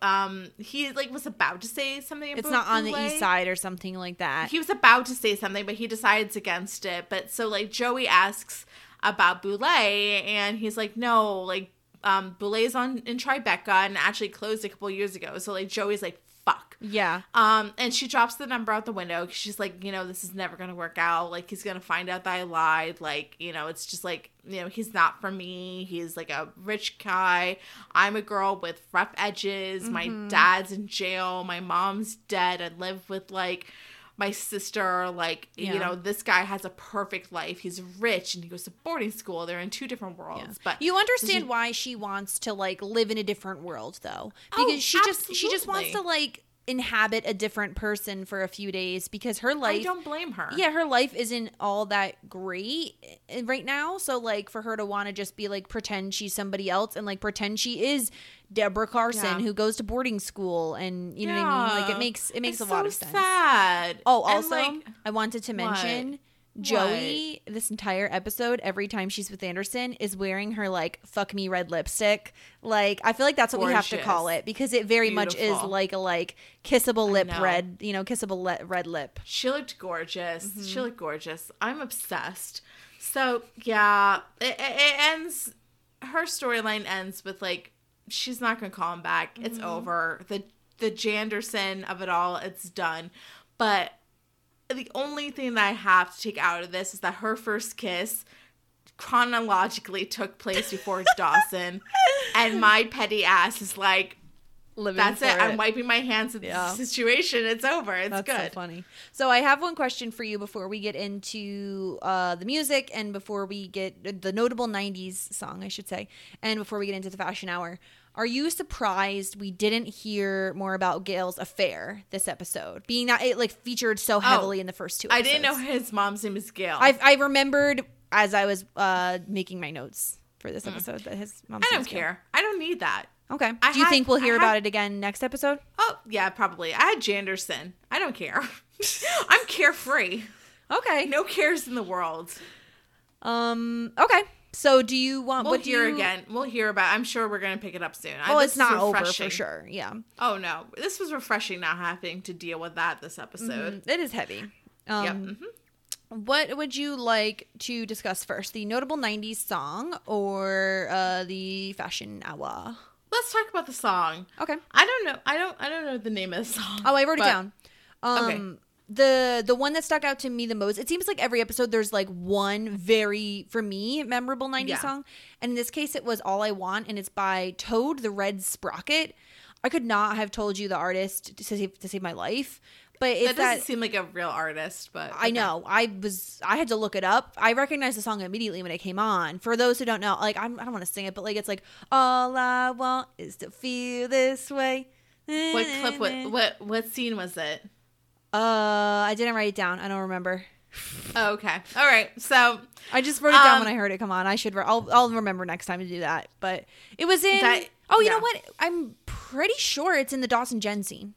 Um, he like was about to say something. It's not on the east side or something like that. he was about to say something, but he decides against it. But so like Joey asks about Bouley, and he's like, no, like um Bouley's on in Tribeca and actually closed a couple years ago. So like Joey's like, fuck. yeah. Um, and she drops the number out the window 'cause she's like, you know, this is never gonna work out. Like he's gonna find out that I lied. Like you know, it's just like you know, he's not for me. He's like a rich guy. I'm a girl with rough edges. My dad's in jail. My mom's dead. I live with like my sister. Like Yeah. you know, this guy has a perfect life. He's rich and he goes to boarding school. They're in two different worlds. But you understand she- why she wants to like live in a different world though Oh, because she just she just wants to like inhabit a different person for a few days because her life I don't blame her. yeah her life isn't all that great eh, right now so like for her to want to just be like pretend she's somebody else and like pretend she is Deborah Carson Yeah. who goes to boarding school and you know what I mean like it makes it makes It's a lot so of sense Sad. Oh, also, like, I wanted to mention Joey, this entire episode, every time she's with Anderson, is wearing her like fuck me red lipstick. Like, I feel like that's what we have to call it because it very much is like a like kissable lip red, you know, kissable le- red lip. She looked gorgeous. Mm-hmm. She looked gorgeous. I'm obsessed. So yeah, it, it, ends. Her storyline ends with like she's not gonna call him back. It's Mm-hmm. over. The the Janderson of it all. It's done. But the only thing that I have to take out of this is that her first kiss chronologically took place before Dawson, and my petty ass is like, Living that's for it. I'm wiping my hands of Yeah. the situation. It's over. It's That's good. so funny. So I have one question for you before we get into uh, the music and before we get the notable '90s song, I should say, and before we get into the fashion hour. Are you surprised we didn't hear more about Gail's affair this episode, being that it like featured so heavily in the first two? Oh, I didn't know his mom's name is Gail. I I remembered as I was uh, making my notes for this episode that his mom. Mm. I don't care. I don't need that. Okay. I Do you had- think we'll hear had- about it again next episode? Oh yeah, probably. I had Janderson. I don't care. I'm carefree. Okay. No cares in the world. Um. Okay. So do you want? We'll what do hear you- again. We'll hear about. I'm sure we're gonna pick it up soon. This it's not over for sure. Yeah. Oh no, this was refreshing not having to deal with that this episode. Mm, It is heavy. Um, Yep. mhm. What would you like to discuss first? The notable '90s song or uh, the fashion hour? Let's talk about the song. Okay. I don't know. I don't. I don't know the name of the song. Oh, I wrote but- it down. Um, okay. The the one that stuck out to me the most. It seems like every episode there's like one very for me memorable '90s Yeah. song, and in this case it was "All I Want" and it's by Toad the Wet Sprocket. I could not have told you the artist to save to save my life. But that doesn't that, seem like a real artist, but I know. I was I had to look it up. I recognized the song immediately when it came on. For those who don't know, like I'm, I don't want to sing it, but like it's like all I want is to feel this way. What clip? What what what scene was it? Uh, I didn't write it down. I don't remember. Oh, okay, all right. So I just wrote it down when Um, I heard it come on. I should. re- I'll I'll remember next time to do that. But it was in. That- oh, you yeah. know what? I'm pretty sure it's in the Dawson Jen scene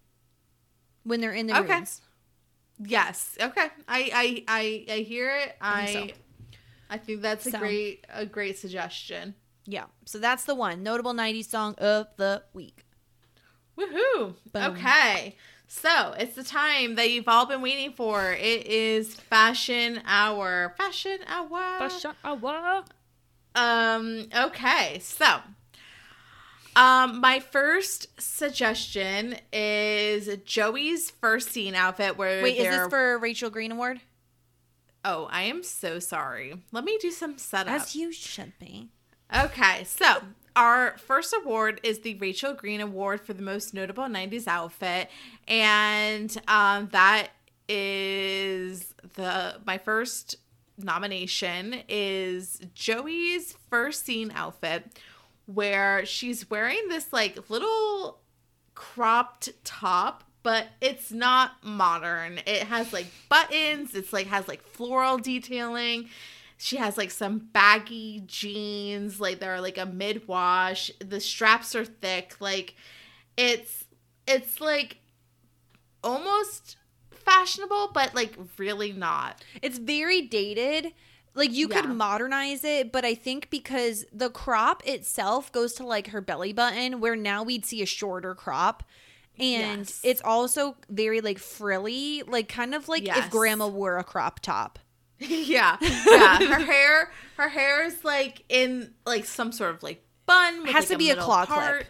when they're in the Okay. rooms. yes, okay. I I I, I hear it. I think I think that's a So. great a great suggestion. Yeah. So that's the one notable '90s song of the week. Woohoo! Boom. Okay. So it's the time that you've all been waiting for. It is fashion hour. Fashion hour. Fashion hour. Um, okay, so um my first suggestion is Joey's first scene outfit where Wait, is they're this for Rachel Green Award? Oh, I am so sorry. Let me do some setup. As you should be. Okay, so our first award is the Rachel Green Award for the most notable 90s outfit. And um, that is the my first nomination is Joey's first scene outfit where she's wearing this like little cropped top but it's not modern. It has like buttons. It's like has like floral detailing she has like some baggy jeans like they're like a mid wash the straps are thick like it's it's like almost fashionable but like really not It's very dated. Like you could modernize it, but I think because the crop itself goes to like her belly button, where now we'd see a shorter crop. And Yes. it's also very like frilly, like kind of like Yes. if grandma wore a crop top. yeah yeah. Her hair her hair is like in like some sort of like bun with, Has like, to be a middle claw clip.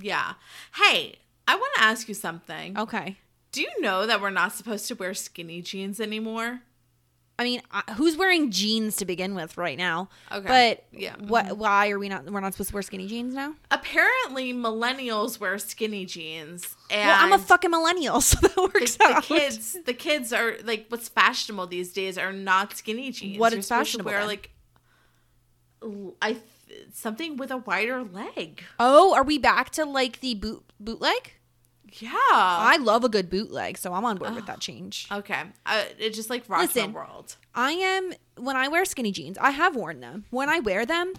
yeah. Hey i want to ask you something. Okay. do you know that we're not supposed to wear skinny jeans anymore I mean, who's wearing jeans to begin with right now? Okay. But Yeah. what? Why are we not? We're not supposed to wear skinny jeans now. apparently millennials wear skinny jeans and well, I'm a fucking millennial, so that the, works the out. kids the kids are like what's fashionable these days are not skinny jeans What You're is fashionable wear then? like I th- something with a wider leg Oh, are we back to like the boot bootleg? Yeah I love a good bootleg, so I'm on board with that change. Okay. Uh, it just like rocks Listen. my world. I am when I wear skinny jeans. I have worn them. When I wear them,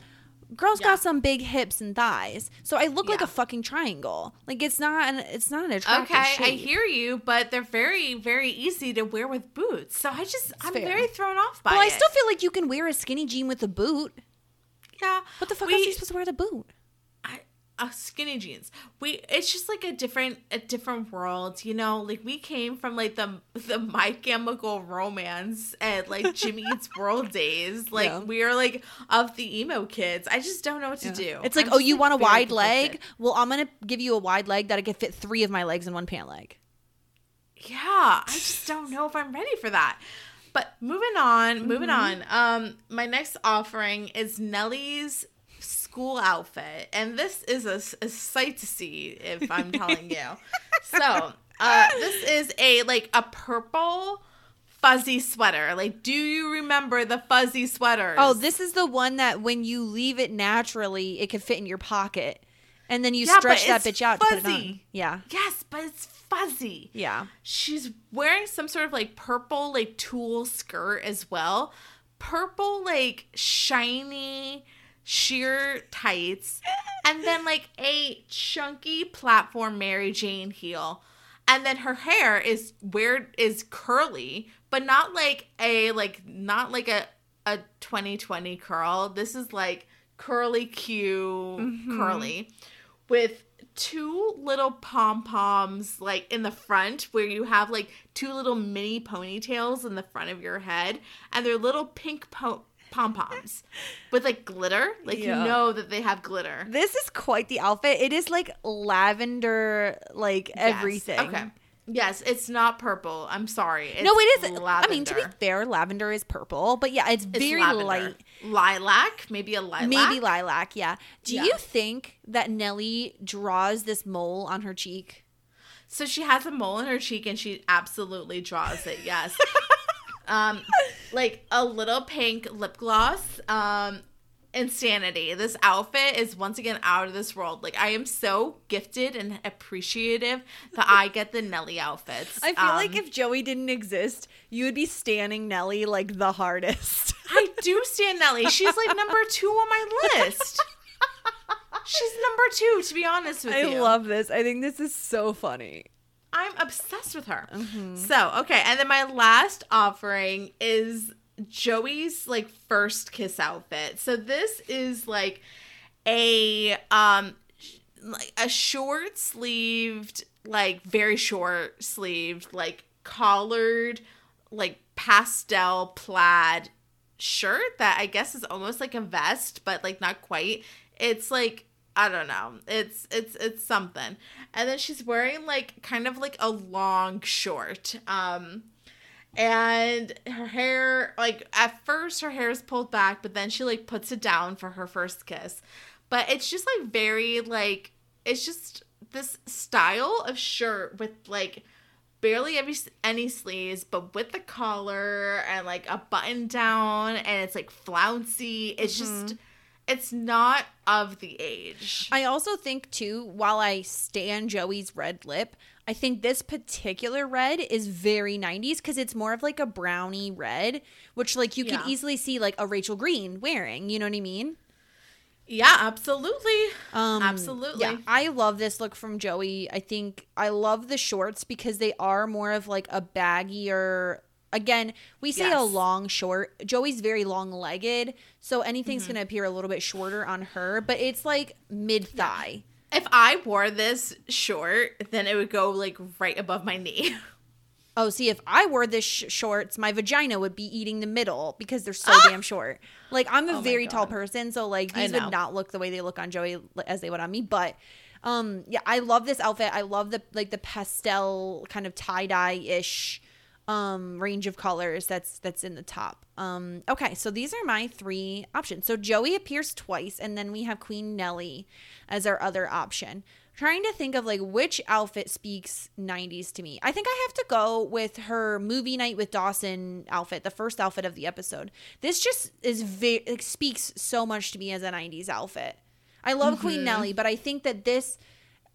girls Yeah. got some big hips and thighs, so I look like a fucking triangle. Like it's not an it's not an attractive Okay, I hear you, but they're very, very easy to wear with boots. So I just, I'm fair. very thrown off by Well, I still feel like you can wear a skinny jean with a boot. yeah. What the fuck we, else are you supposed to wear with a boot? Uh, skinny jeans. We, it's just like a different, a different world. You know, like we came from like the the My Chemical Romance and like Jimmy Eats World days. Like Yeah. we are like of the emo kids. I just don't know what to do. It's like, I'm oh, just, you want a wide leg? Well, I'm gonna give you a wide leg that I can fit three of my legs in one pant leg. yeah i just don't know if i'm ready for that but moving on moving on um my next offering is nellie's school outfit and this is a, a sight to see if i'm telling you. So uh this is a like a purple fuzzy sweater. Like do you remember the fuzzy sweaters? Oh, this is the one that when you leave it naturally, it could fit in your pocket, and then you Yeah, stretch that bitch out to put it on. fuzzy. Yeah, yes but it's fuzzy. Yeah. she's wearing some sort of like purple like tulle skirt as well. Purple like shiny sheer tights and then like a chunky platform mary jane heel. And then her hair is weird is curly but not like a like not like a a 2020 curl. This is like curly q mm-hmm. curly with two little pom poms like in the front where you have like two little mini ponytails in the front of your head and they're little pink po- pom poms with like glitter like Yeah. you know that they have glitter This is quite the outfit. It is like lavender, like Yes. everything. okay Yes, it's not purple. I'm sorry. It's no, it is. Lavender. I mean, to be fair, lavender is purple, but yeah, it's, It's very lavender. light. Lilac, maybe a lilac. Maybe lilac, yeah. Do Yeah. you think that Nellie draws this mole on her cheek? So she has a mole in her cheek and she absolutely draws it. Yes. um like a little pink lip gloss. Um insanity. This outfit is once again out of this world. Like I am so gifted and appreciative that I get the Nellie outfits. I feel like Um, if Joey didn't exist, you would be standing Nellie like the hardest. I do stand Nellie. She's like number 2 on my list. She's number 2 to be honest with I you. I love this. I think this is so funny. I'm obsessed with her. Mm-hmm. So, okay, and then my last offering is Joey's like first kiss outfit. So this is like a um like a short sleeved, like very short sleeved, like collared, like pastel plaid shirt that I guess is almost like a vest, but like not quite. It's like I don't know. It's it's it's something. And then she's wearing like kind of like a long short. Um and her hair like at first her hair is pulled back, but then she like puts it down for her first kiss. But it's just like very like it's just this style of shirt with like barely any, any sleeves, but with the collar and like a button down, and it's like flouncy. It's just, it's not of the age. I also think too, while I stand Joey's red lip, I think this particular red is very 90s because it's more of like a brownie red, which like you Yeah. could easily see like a Rachel Green wearing. You know what I mean? yeah, absolutely. Um, Absolutely. Yeah, I love this look from Joey. I think I love the shorts because they are more of like a baggier. Again, we say a long short. Joey's very long legged, so anything's Mm-hmm. going to appear a little bit shorter on her, but it's like mid thigh. If I wore this short, then it would go like right above my knee. Oh, see, if I wore this sh- shorts, my vagina would be eating the middle because they're so damn short. Like I'm a Oh very tall person, so like these would not look the way they look on Joey as they would on me. But um, yeah, I love this outfit. I love the like the pastel kind of tie dye ish um range of colors that's that's in the top. Um, okay, so these are my three options. So Joey appears twice, and then we have Queen Nellie as our other option trying to think of like which outfit speaks 90s to me. I think I have to go with her movie night with Dawson outfit, the first outfit of the episode. This just is very like, speaks so much to me as a 90s outfit. I love Mm-hmm. Queen Nellie, but I think that this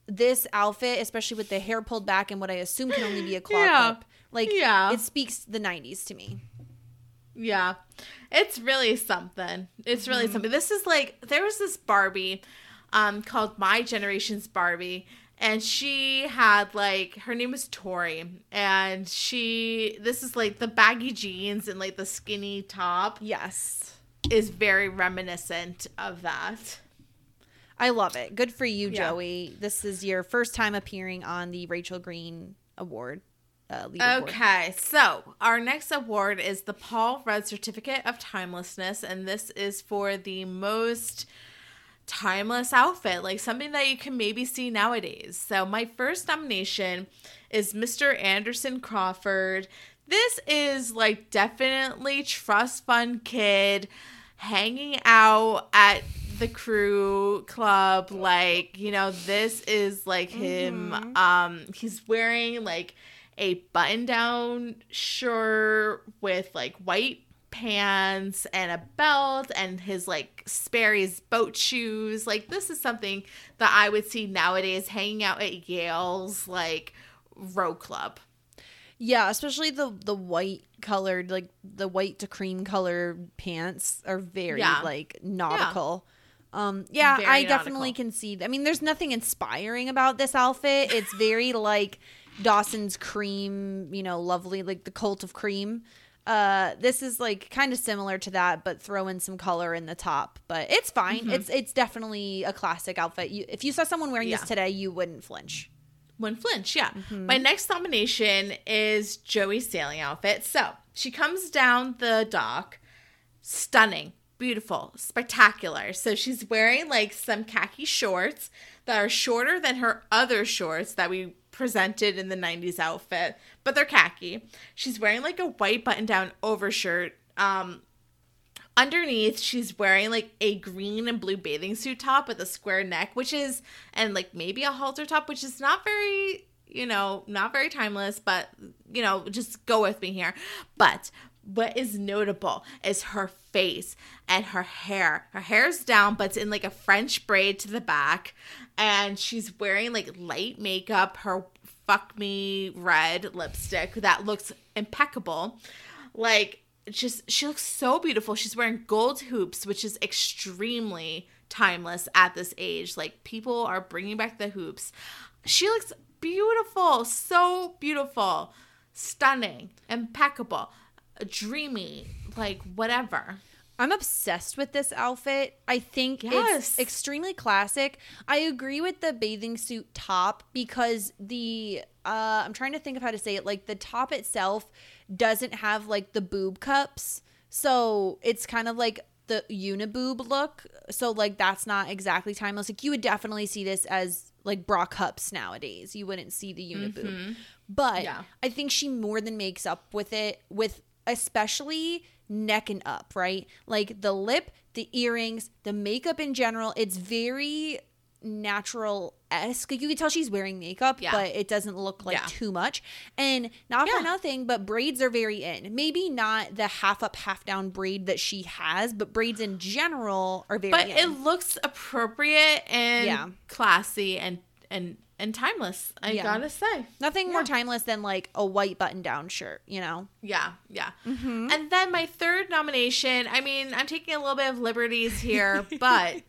this outfit, especially with the hair pulled back and what I assume can only be a claw Yeah. clip, like Yeah. it speaks the 90s to me. Yeah. It's really something. It's really something. This is like there was this Barbie um called My Generation's Barbie and she had like her name was Tori and she this is like the baggy jeans and like the skinny top Yes. is very reminiscent of that. I love it. Good for you, Yeah. Joey. This is your first time appearing on the Rachel Green Award. Uh, award. Okay, so our next award is the Paul Rudd Certificate of Timelessness, and this is for the most timeless outfit, like something that you can maybe see nowadays. So, my first nomination is Mr. Anderson Crawford. This is like definitely trust fund kid hanging out at the crew club like you know this is like him um he's wearing like a button down shirt with like white pants and a belt and his like Sperry's boat shoes. Like this is something that I would see nowadays hanging out at Yale's like row club. Yeah, especially the the white colored, like the white to cream colored pants are very Yeah. like nautical. Um, yeah, Very I definitely can see. I mean, there's nothing inspiring about this outfit. It's very like Dawson's cream, you know, lovely, like the cult of cream. Uh, this is like kind of similar to that, but throw in some color in the top. But it's fine. It's it's definitely a classic outfit. You, if you saw someone wearing Yeah. this today, you wouldn't flinch. Wouldn't flinch, yeah. My next nomination is Joey's sailing outfit. So she comes down the dock, stunning, beautiful, spectacular. So she's wearing like some khaki shorts that are shorter than her other shorts that we presented in the 90s outfit, but they're khaki. She's wearing like a white button down overshirt. Um, underneath, she's wearing like a green and blue bathing suit top with a square neck, which is, and like maybe a halter top, which is not very, you know, not very timeless, but, you know, just go with me here. But what is notable is her face and her hair. Her hair's down, but it's in like a French braid to the back. And she's wearing like light makeup, her fuck me red lipstick that looks impeccable. Like, just, she looks so beautiful. She's wearing gold hoops, which is extremely timeless at this age. Like, people are bringing back the hoops. She looks beautiful, so beautiful, stunning, impeccable dreamy, like whatever. I'm obsessed with this outfit. I think Yes. it's extremely classic. I agree with the bathing suit top because the uh I'm trying to think of how to say it. Like the top itself doesn't have like the boob cups. So it's kind of like the uniboob look. So like that's not exactly timeless. Like you would definitely see this as like bra cups nowadays. You wouldn't see the uniboob. But Yeah. I think she more than makes up with it with especially neck and up, right? Like the lip, the earrings, the makeup in general, it's very natural esque. Like you can tell she's wearing makeup, Yeah. but it doesn't look like Yeah. too much. And not Yeah. for nothing, but braids are very in. Maybe not the half up, half down braid that she has, but braids in general are very But in. it looks appropriate and classy and and and timeless. I Yeah. gotta say. Nothing more timeless than like a white button down shirt, you know? Yeah, yeah. Mm-hmm. And then my third nomination, I mean, I'm taking a little bit of liberties here, but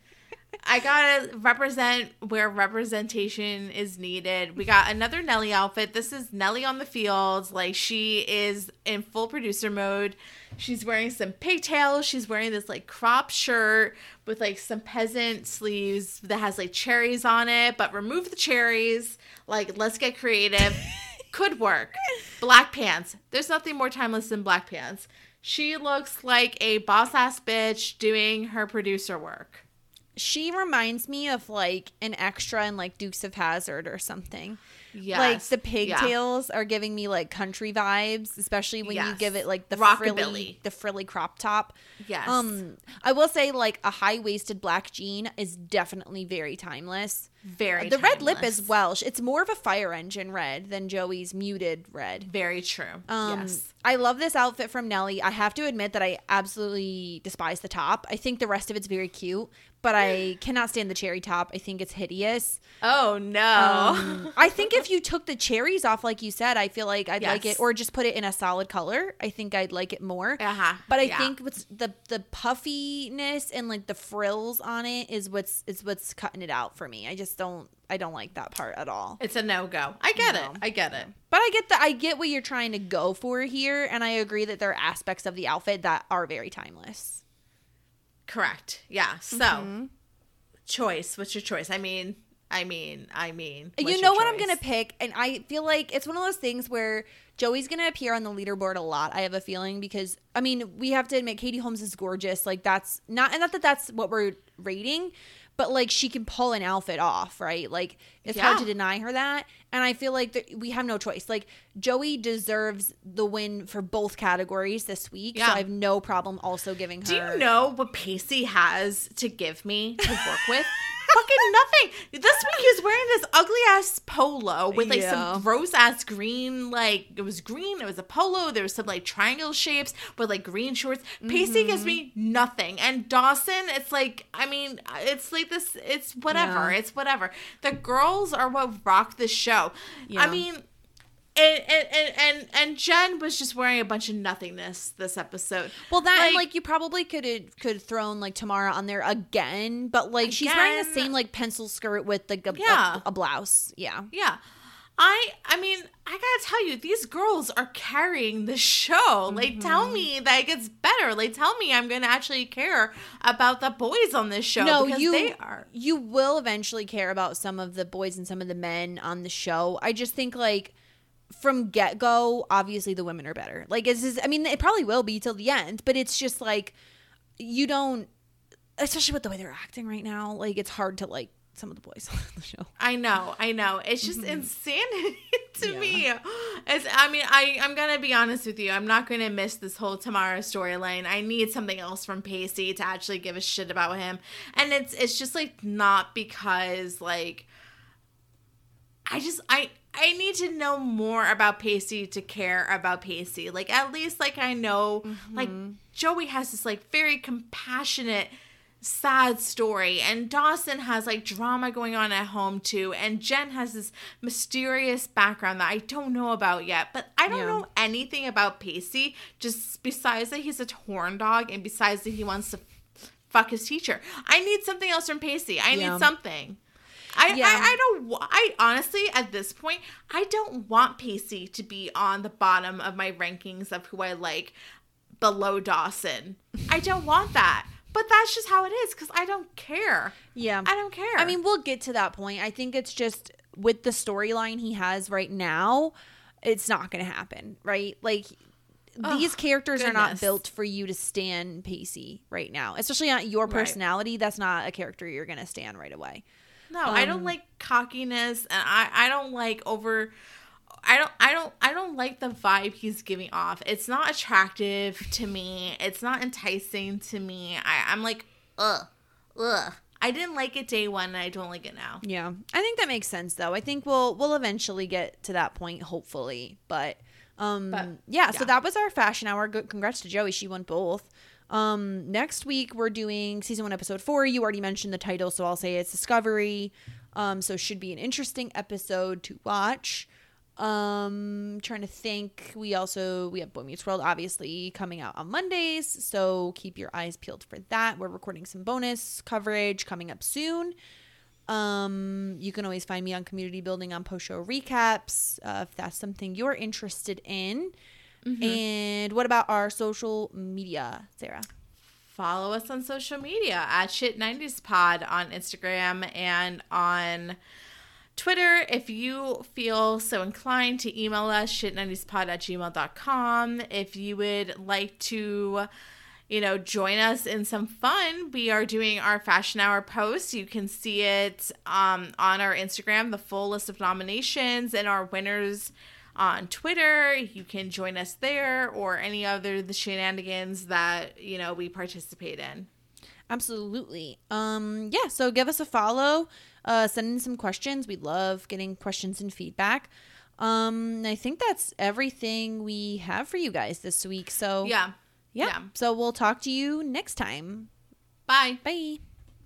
I gotta represent where representation is needed. We got another Nellie outfit. This is Nellie on the fields. Like she is in full producer mode. She's wearing some pigtails. She's wearing this like crop shirt with like some peasant sleeves that has like cherries on it, but remove the cherries. Like, let's get creative. Could work. Black pants. There's nothing more timeless than black pants. She looks like a boss ass bitch doing her producer work. She reminds me of like an extra in like Dukes of Hazzard or something. Yes. Like the Yeah. pigtails are giving me like country vibes, especially when you give it like the Rockabilly. frilly, the frilly crop top. Yes. Um, I will say like a high waisted black jean is definitely very timeless. Very the red lip is Welsh. It's more of a fire engine red than Joey's muted red. Very true. Um, yes. I love this outfit from Nellie. I have to admit that I absolutely despise the top. I think the rest of it's very cute, but I cannot stand the cherry top. I think it's hideous. Oh no. Um, I think if you took the cherries off, like you said, I feel like I'd like it, or just put it in a solid color. I think I'd like it more. Uh-huh. But I Yeah. think what's the the puffiness and like the frills on it is what's is what's cutting it out for me. I just don't I don't like that part at all. it's a no go. I get No. it. I get it. But I get the I get what you're trying to go for here, and I agree that there are aspects of the outfit that are very timeless. Correct. Yeah. So Mm-hmm. choice. What's your choice? I mean, I mean, I mean. you know what I'm gonna pick, and I feel like it's one of those things where Joey's gonna appear on the leaderboard a lot. I have a feeling because I mean we have to admit Katie Holmes is gorgeous. Like that's not and not that that's what we're rating, but like she can pull an outfit off, right? Like it's hard to deny her that. And I feel like that we have no choice. Like Joey deserves the win for both categories this week, so I have no problem also giving her. Do you know what Pacey has to give me to work with? Fucking nothing. This week he was wearing this ugly ass polo with like Yeah. some gross ass green, like it was green, it was a polo, there was some like triangle shapes with like green shorts. Pacey gives me Mm-hmm. nothing. And Dawson, it's like, I mean, it's like this, it's whatever. Yeah. It's whatever. The girls are what rock the show. Yeah. I mean, and, and and and and Jen was just wearing a bunch of nothingness this episode. Well, that and Like- like you probably could have could thrown like Tamara on there again, but like she's wearing the same like pencil skirt with like a, a- Yeah. a, blouse. Yeah. Yeah. I I mean, I gotta tell you, these girls are carrying the show. Like, Mm-hmm. tell me that it gets better. Like, tell me I'm gonna actually care about the boys on this show no, because you they are. you will eventually care about some of the boys and some of the men on the show. I just think like from get go, obviously the women are better. Like it's just, I mean, it probably will be till the end, but it's just like you don't, especially with the way they're acting right now. Like it's hard to like some of the boys on the show. I know, I know. It's just Mm-hmm. insanity to me. It's, I mean, I, I'm gonna be honest with you. I'm not gonna miss this whole Tamara storyline. I need something else from Pacey to actually give a shit about him. And it's, it's just like not because like, I just, I, I need to know more about Pacey to care about Pacey. Like at least like I know like mm-hmm. Joey has this like very compassionate sad story and Dawson has like drama going on at home too and Jen has this mysterious background that I don't know about yet but I don't Yeah. know anything about Pacey just besides that he's a torn dog and besides that he wants to fuck his teacher I need something else from Pacey I Yeah. need something I, Yeah. I, I don't I honestly at this point I don't want Pacey to be on the bottom of my rankings of who I like below Dawson. I don't want that. But that's just how it is because I don't care. Yeah. I don't care. I mean, we'll get to that point. I think it's just with the storyline he has right now, it's not going to happen, right? Like these Ugh, characters are not built for you to stand Pacey right now, especially not your Right. personality. That's not a character you're going to stand right away. No, I um, don't like cockiness, and I I don't like over. I don't I don't I don't like the vibe he's giving off. It's not attractive to me. It's not enticing to me. I, I'm like, ugh, ugh. I didn't like it day one, and I don't like it now. Yeah, I think that makes sense though. I think we'll we'll eventually get to that point, hopefully. But um, But, yeah, so that was our fashion hour. Good, congrats to Joey, she won both. Um, next week we're doing season one, episode four. You already mentioned the title, so I'll say it's Discovery. Um, so should be an interesting episode to watch. Um, trying to think. We also we have Boy Meets World obviously coming out on Mondays, so keep your eyes peeled for that. We're recording some bonus coverage coming up soon. Um, you can always find me on community building on post show recaps uh, if that's something you're interested in. And what about our social media, Sarah? follow us on social media at shit90spod on Instagram and on Twitter. If you feel so inclined to email us, shit90spod at gmail.com. If you would like to, you know, join us in some fun, we are doing our fashion hour post. You can see it um, on our Instagram, the full list of nominations and our winners on Twitter. You can join us there or any other the shenanigans that, you know, we participate in. Absolutely. Um, yeah, so give us a follow. Uh, send in some questions. We love getting questions and feedback. Um, I think that's everything we have for you guys this week. So Yeah. yeah. yeah. So we'll talk to you next time. Bye. Bye.